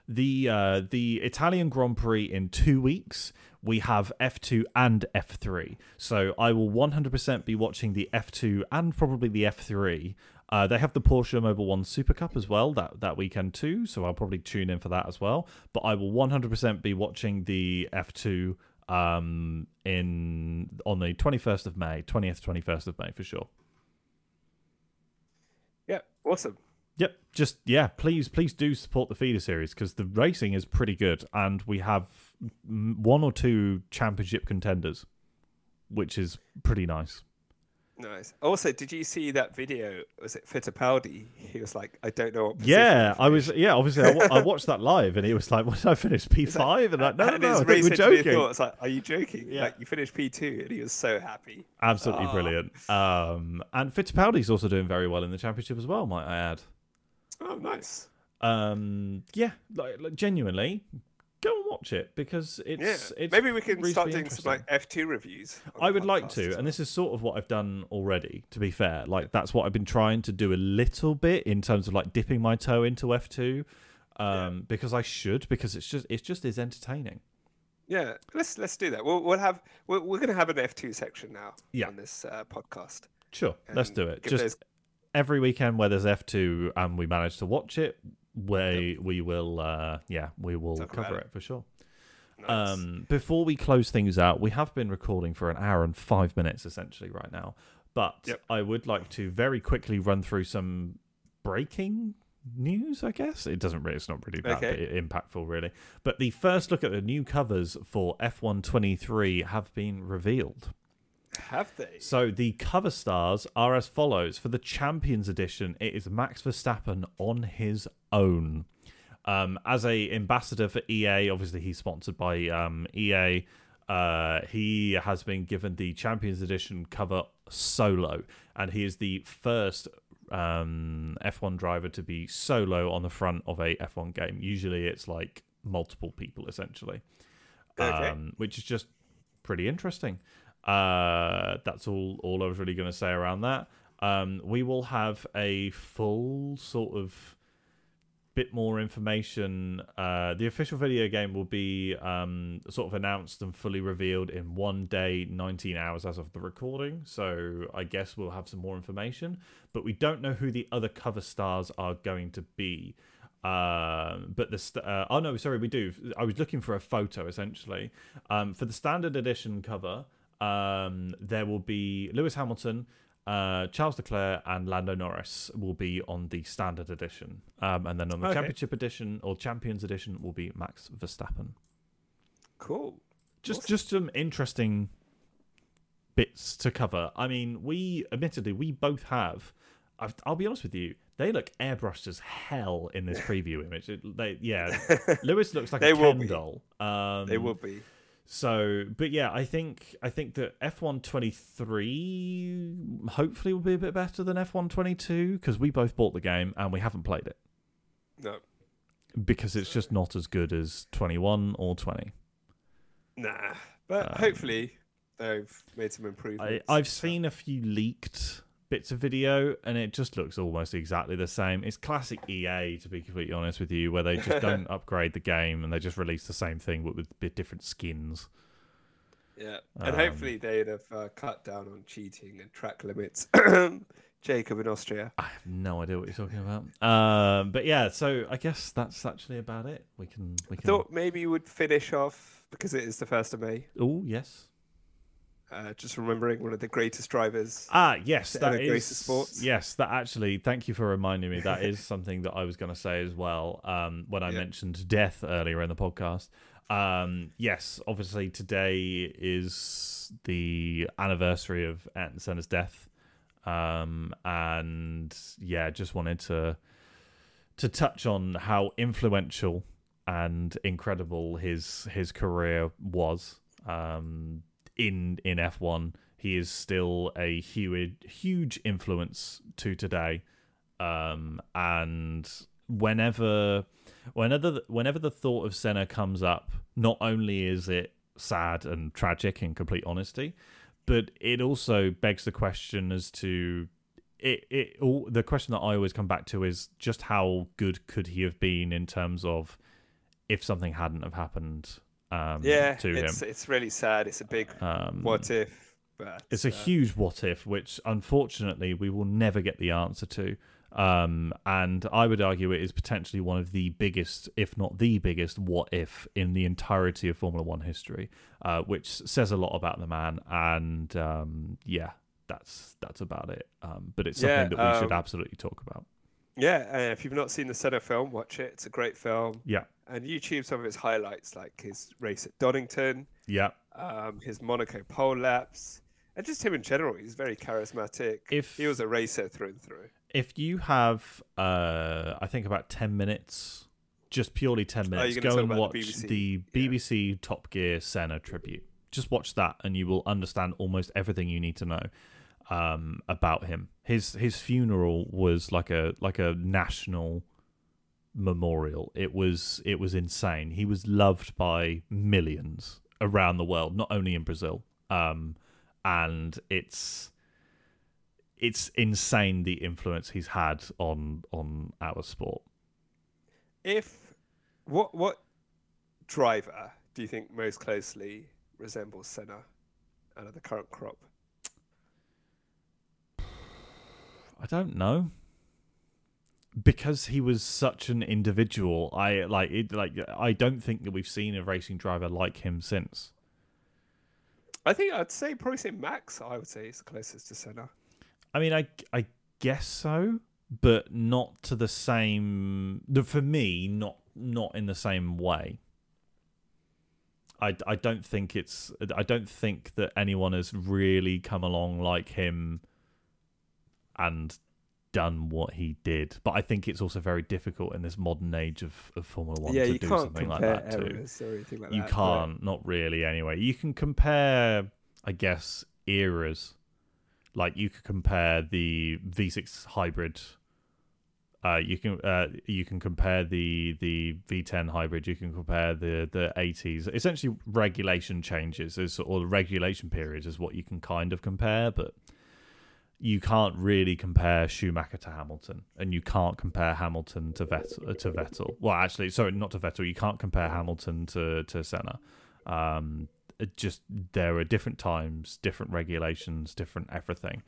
the uh, the Italian Grand Prix in two weeks. We have F2 and F3, so I will 100% be watching the F2 and probably the F3. Uh, they have the Porsche Mobil One Super Cup as well that that weekend too, so I'll probably tune in for that as well. But I will 100% be watching the F2 um, in on the 21st of May, 20th, 21st of May for sure. Yeah, awesome. Yep, just yeah, please, please do support the feeder series because the racing is pretty good, and we have one or two championship contenders, which is pretty nice. Nice. Also, did you see that video? Was it Fittipaldi? He was like, I don't know Yeah, I was. Yeah, obviously, I, watched that (laughs) live, and he was like, "What did I finish? P five? And like, no, no, no, I think we're joking." thought, it's like, are you joking? Yeah. Like you finished P two, and he was so happy. Absolutely Ah. brilliant. Um, and Fittipaldi's also doing very well in the championship as well. Might I add? Oh, nice. Um, yeah, like, like genuinely, go and watch it because it's Yeah. it's Maybe we can start doing some like F two reviews. I would like to, and this is sort of what I've done already. To be fair, like that's what I've been trying to do a little bit in terms of like dipping my toe into F two, um, because I should because it's just it's just is entertaining. Yeah, let's let's do that. We'll we'll have we're, we're going to have an F two section now Yeah. on this uh, podcast. Sure, let's do it. Just those- every weekend where there's F2 and we manage to watch it, we we will uh yeah, we will Talk cover it. it for sure. Nice. Um before we close things out, we have been recording for an hour and 5 minutes essentially right now. But Yep. I would like to very quickly run through some breaking news, I guess. It doesn't really it's not really that Okay. impactful really. But the first look at the new covers for F123 have been revealed. have they? So the cover stars are as follows. For the Champions Edition, it is Max Verstappen on his own. Um, as a ambassador for EA, obviously he's sponsored by um, EA. Uh, he has been given the Champions Edition cover solo, and he is the first um, F1 driver to be solo on the front of a F1 game. Usually, it's like multiple people essentially, Okay. um, which is just pretty interesting. Uh, that's all. All I was really going to say around that. Um, we will have a full sort of bit more information. Uh, the official video game will be um, sort of announced and fully revealed in one day, 19 hours as of the recording. So I guess we'll have some more information, but we don't know who the other cover stars are going to be. Um, but the st- uh, oh no, sorry, we do. I was looking for a photo essentially. Um, for the standard edition cover, um, there will be Lewis Hamilton, uh, Charles Leclerc, and Lando Norris will be on the standard edition, um, and then on the Okay. championship edition or champions edition will be Max Verstappen. Cool. Just Awesome. just some interesting bits to cover. I mean, we admittedly we both have. I've, I'll be honest with you, they look airbrushed as hell in this (laughs) preview image. It, they, yeah, (laughs) Lewis looks like They a will Ken be. doll. Um, They will be. So, but yeah, I think I think that F one twenty three hopefully will be a bit better than F one twenty two because we both bought the game and we haven't played it No. because it's just not as good as twenty one or twenty. Nah. But Um, hopefully they've made some I, improvements. I've seen a few leaked bits of video and it just looks almost exactly the same. It's classic EA to be completely honest with you, where they just (laughs) don't upgrade the game and they just release the same thing but with different skins. Yeah, and Um, hopefully they'd have uh, cut down on cheating and track limits. (coughs) Jacob in Austria. I have no idea what you're talking about. Um, but yeah, so I guess that's actually about it. We can we I can. thought maybe you would finish off because it is the first of May. Oh yes. Uh, just remembering one of the greatest drivers. Ah yes, that is Grace sports. yes. That actually, thank you for reminding me. That is (laughs) something that I was going to say as well. Um, when I Yeah. mentioned death earlier in the podcast. Um, yes, obviously today is the anniversary of Ayrton Senna's death. Um, and yeah, just wanted to to touch on how influential and incredible his his career was um, in in F1. He is still a huge huge influence to today, um, and whenever whenever whenever the thought of Senna comes up, not only is it sad and tragic in complete honesty, but it also begs the question as to it, it all the question that I always come back to is just how good could he have been in terms of if something hadn't have happened um, yeah, to him. it's it's really sad. It's a big Um, what if, but it's a uh, huge what if, which unfortunately we will never get the answer to. Um, and I would argue it is potentially one of the biggest, if not the biggest, what if in the entirety of Formula One history, uh, which says a lot about the man. And um, yeah, that's that's about it. Um, but it's something Yeah, that we should um, absolutely talk about. Yeah. Uh, if you've not seen the Senna film, watch it. It's a great film. Yeah, And YouTube some of his highlights, like his race at Donington, yeah. um, his Monaco pole laps, and just him in general. He's very charismatic. If he was a racer through and through. if you have, uh, I think about ten minutes, just purely ten minutes, go and about the watch BBC, the yeah. BBC Top Gear Senna tribute. Just watch that, and you will understand almost everything you need to know um, about him. His his funeral was like a like a national memorial. It was it was insane. He was loved by millions around the world, not only in Brazil. Um, and it's it's insane the influence he's had on on our sport. If what what driver do you think most closely resembles Senna out of the current crop? I don't know. Because he was such an individual, I like it. Like I don't think that we've seen a racing driver like him since. I think I'd say probably say Max. I would say is the closest to Senna. I mean, I I guess so, but not to the same. For me, not not in the same way. I, I don't think it's I don't think that anyone has really come along like him and done what he did. But I think it's also very difficult in this modern age of, of Formula One yeah, to do something like that too. eras or anything like you that. can't, not really anyway. You can compare, I guess, eras. Like you could compare the V6 hybrid. Uh, you can uh, you can compare the the V10 hybrid. You can compare the the 80s. Essentially, regulation changes is or the regulation periods is what you can kind of compare, but you can't really compare Schumacher to Hamilton, and you can't compare Hamilton to Vettel. To Vettel. Well, actually, sorry, not to Vettel. You can't compare Hamilton to to Senna. Um, just there are different times, different regulations, different everything.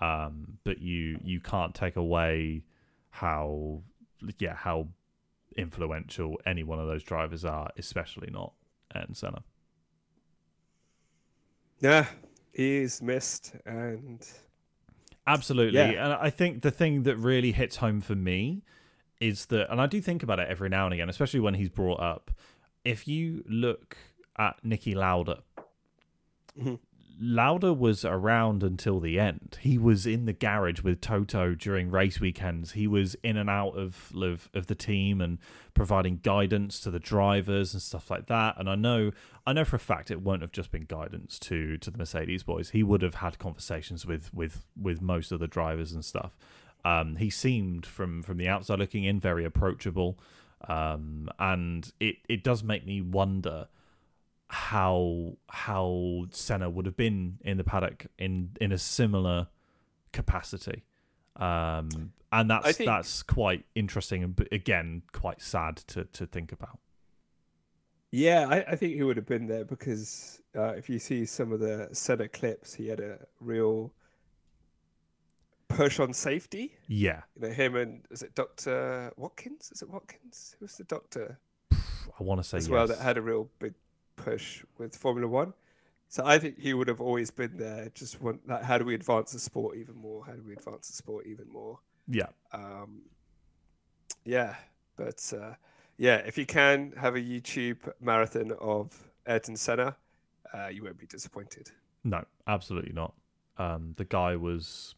Um, but you you can't take away how yeah how influential any one of those drivers are, especially not Ayrton Senna. Yeah, he's missed, and Absolutely. Yeah. And I think the thing that really hits home for me is that, and I do think about it every now and again, especially when he's brought up. If you look at Niki Lauda, Mhm. Lauda was around until the end. He was in the garage with Toto during race weekends. He was in and out of, of of the team and providing guidance to the drivers and stuff like that. And I know I know for a fact it won't have just been guidance to to the Mercedes boys. He would have had conversations with with with most of the drivers and stuff. Um, he seemed from from the outside looking in very approachable, um, and it it does make me wonder how how Senna would have been in the paddock in in a similar capacity. Um, and that's think- that's quite interesting and again quite sad to to think about. yeah, I, I think he would have been there because uh, if you see some of the Senna clips, he had a real push on safety. Yeah, You know, him and is it Doctor Watkins? Is it Watkins? Who's the doctor I want to say as yes. well that had a real big push with Formula One? So I think he would have always been there. Just want like, how do we advance the sport even more? How do we advance the sport even more? yeah, Um, yeah, but uh, yeah, if you can have a YouTube marathon of Ayrton Senna, uh, you won't be disappointed. no, absolutely not. Um, the guy was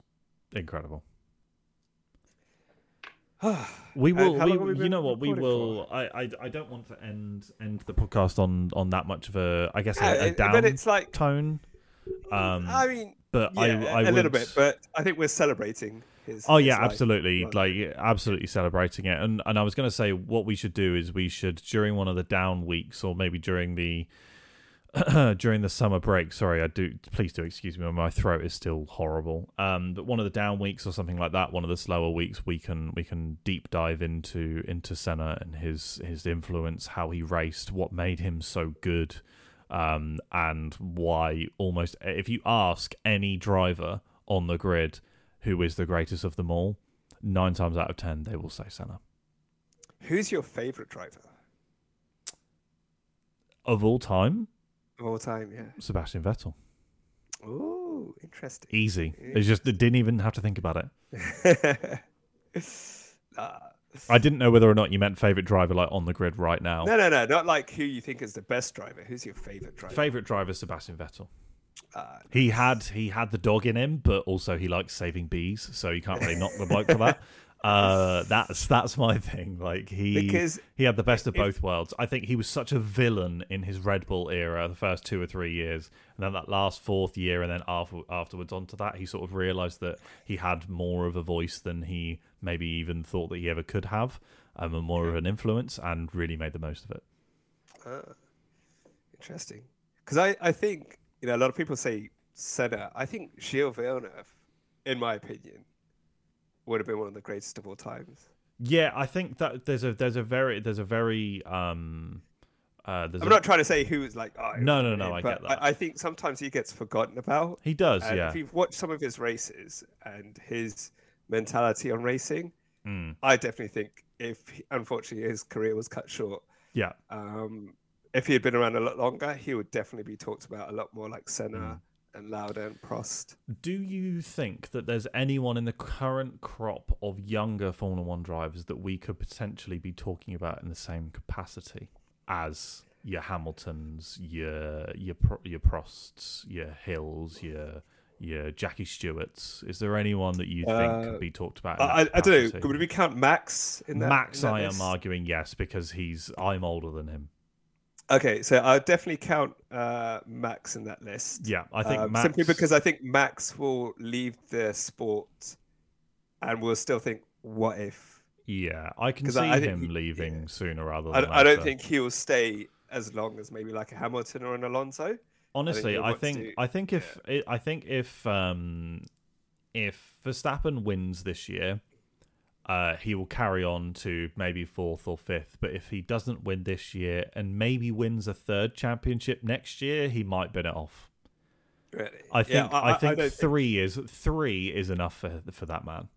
incredible. (sighs) We will. We, we you know what? We will. I, I. I don't want to end end the podcast on on that much of a. I guess a, a down but it's like tone. Um, I mean, but yeah, I. I a would, little bit, but I think we're celebrating his. Oh his yeah, life. absolutely. Like absolutely celebrating it. And and I was going to say what we should do is we should during one of the down weeks or maybe during the (clears throat) during the summer break. Sorry, I do. Please do excuse me. My throat is still horrible. Um, but one of the down weeks or something like that. One of the slower weeks, we can we can deep dive into into Senna and his his influence, how he raced, what made him so good, um, and why almost if you ask any driver on the grid who is the greatest of them all, nine times out of ten they will say Senna. Who's your favorite driver Of all time, of all time? Yeah. Sebastian Vettel. Ooh, interesting. Easy. It's just it didn't even have to think about it. (laughs) Ah. I didn't know whether or not you meant favorite driver like on the grid right now. no, no, no, not like who you think is the best driver. Who's your favorite driver? Favorite driver Sebastian Vettel. Ah, He had he had the dog in him, but also he likes saving bees, so you can't really knock the bloke for that. (laughs) Uh, that's that's my thing. Like he Because he had the best of if- both worlds. I think he was such a villain in his Red Bull era, the first two or three years, and then that last fourth year, and then after, afterwards onto that, he sort of realised that he had more of a voice than he maybe even thought that he ever could have, um, and more of an influence, and really made the most of it. Ah, interesting. Because I, I think, you know, a lot of people say Senna. I think Gilles Villeneuve, in my opinion, would have been one of the greatest of all times. Yeah, I think that there's a there's a very there's a very um Uh, there's I'm a- not trying to say who is like, oh, No, no, no, I get that. I, I think sometimes he gets forgotten about. he does, And yeah. if you've watched some of his races and his mentality on racing, Mm, I definitely think if he- unfortunately his career was cut short, yeah. um, if he had been around a lot longer, he would definitely be talked about a lot more like Senna Mm. And Lauda and Prost. Do you think that there's anyone in the current crop of younger Formula One drivers that we could potentially be talking about in the same capacity as your Hamiltons, your your your Prosts, your Hills, your your Jackie Stewarts? Is there anyone that you think Uh, could be talked about? in I, I, don't know. Would we count Max in that? Max, in that I am arguing yes because he's I'm older than him. Okay, so I'll definitely count uh, Max in that list. Yeah, I think Um, Max, simply because I think Max will leave the sport, and we'll still think, "What if?" yeah, I can see I- I him he- leaving yeah. sooner rather I, than I don't think he'll stay as long as maybe like a Hamilton or an Alonso. Honestly, he'll I think to- I think if I I think if um if Verstappen wins this year, uh, he will carry on to maybe fourth or fifth. But if he doesn't win this year and maybe wins a third championship next year, he might bin it off. Really. I think yeah, I, think don't three is three is enough for for that man.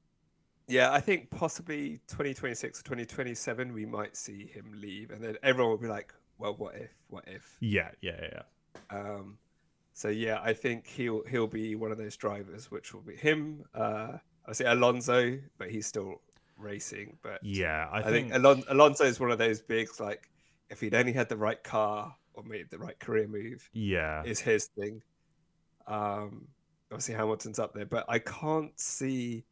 Yeah, I think possibly 2026 or 2027 we might see him leave, and then everyone will be like, "Well, what if? What if?" Yeah, yeah, yeah. yeah. Um, so yeah, I think he'll he'll be one of those drivers, which will be him. Uh, I say Alonso, but he's still racing. But Yeah, I, I, think, think, Alon- Alonso is one of those bigs. Like, if he'd only had the right car or made the right career move, yeah, is his thing. Um, obviously Hamilton's up there, but I can't see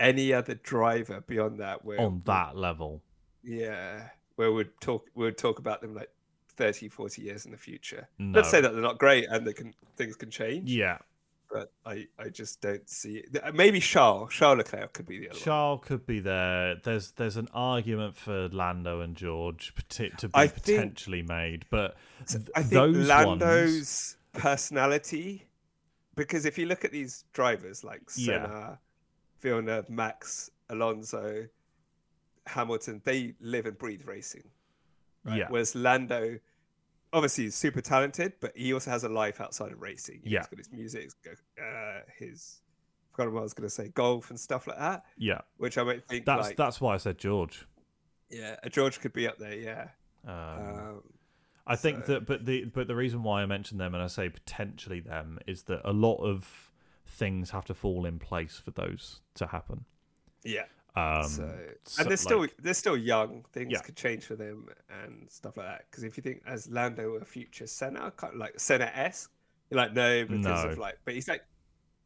any other driver beyond that where on that level. yeah, where we'd talk we'd talk about them like 30, 40 years in the future. No. Let's say that they're not great and they can things can change. Yeah, But I, I just don't see it. Maybe Charles, Charles Leclerc could be the other one. Charles could be there. There's there's an argument for Lando and George to be I think- potentially made, but th- I think those Lando's ones, personality, because if you look at these drivers like Yeah. Senna, Villeneuve, Max, Alonso, Hamilton, they live and breathe racing. Right? yeah, Whereas Lando, obviously, is super talented, but he also has a life outside of racing. You know, Yeah. he's got his music, he's got, uh, his. I forgot what I was going to say, golf and stuff like that, yeah. which I might think That's like, that's why I said George. yeah, a George could be up there, yeah. Um, Um, I think so- that, but the but the reason why I mention them and I say potentially them is that a lot of things have to fall in place for those to happen. yeah. Um, so, so, and they're still like- they're still young. Things Yeah. could change for them and stuff like that. Because if you think as Lando a future Senna, kind of like Senna esque, you're like no because No. of like, but he's like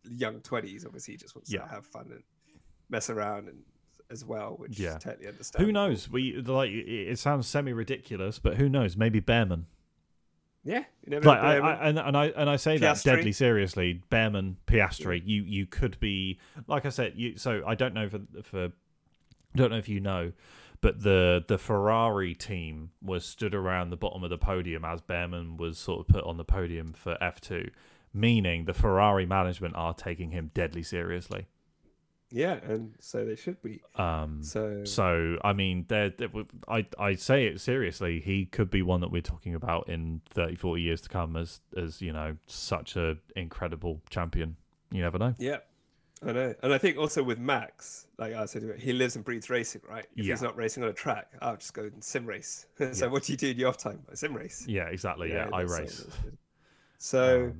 young twenties. Obviously, he just wants Yeah. to have fun and mess around and as well, which Yeah. is totally understandable. who knows? We like it sounds semi ridiculous, but who knows? Maybe Bearman. Yeah, like. I, I, and, and I and I say that deadly seriously. Bearman, Piastri, you you could be like I said. You so I don't know for for don't know if you know, but the the Ferrari team was stood around the bottom of the podium as Bearman was sort of put on the podium for F two, meaning the Ferrari management are taking him deadly seriously. yeah, and so they should be. Um, So, so I mean, there w- I I say it seriously. He could be one that we're talking about in 30, 40 years to come as as you know such a incredible champion. You never know. yeah, I know, and I think also with Max, like I said, he lives and breathes racing, right? If Yeah. he's not racing on a track, I'll just go and sim race. (laughs) so Yeah. what do you do in your off time? I sim race. Yeah, exactly. Yeah, I that's so- race. So,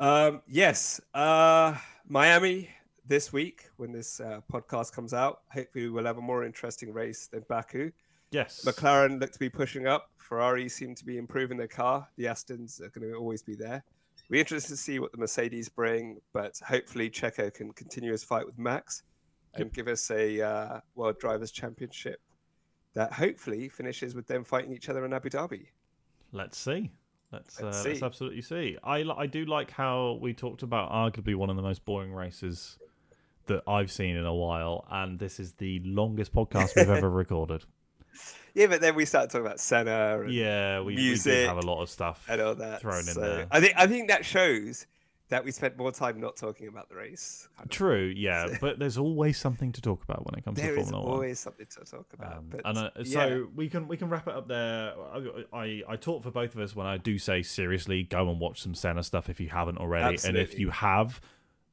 Um, um, yes, uh, Miami this week when this uh, podcast comes out. Hopefully, we'll have a more interesting race than Baku. yes, McLaren look to be pushing up. Ferrari seem to be improving their car. The Astons are going to always be there. We're interested to see what the Mercedes bring, but hopefully Checo can continue his fight with Max and give us a uh, World Drivers' Championship that hopefully finishes with them fighting each other in Abu Dhabi. Let's see. Let's Let's uh, let's absolutely see. I I do like how we talked about arguably one of the most boring races that I've seen in a while, and this is the longest podcast we've (laughs) ever recorded. Yeah, but then we started talking about Senna and, Yeah, we, we did have a lot of stuff and all that. thrown in there. I think I think that shows that we spent more time not talking about the race. True, (laughs) yeah, but there's always something to talk about when it comes There to Formula One. There is always something to talk about. Um, but and uh, yeah. so we can we can wrap it up there. I, I I talk for both of us when I do say seriously, go and watch some Senna stuff if you haven't already, and if you have,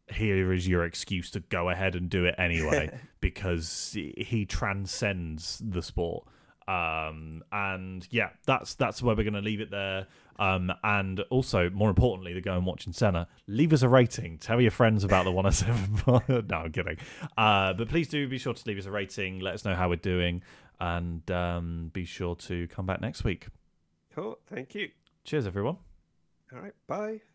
here is your excuse to go ahead and do it anyway (laughs) because he transcends the sport. Um and yeah, that's that's where we're going to leave it there. Um and also more importantly, the go and watch in Senna. Leave us a rating. Tell your friends about the 107. (laughs) no, I'm kidding. Uh, but please do be sure to leave us a rating. Let us know how we're doing, and um, be sure to come back next week. cool. Thank you. Cheers, everyone. All right. Bye.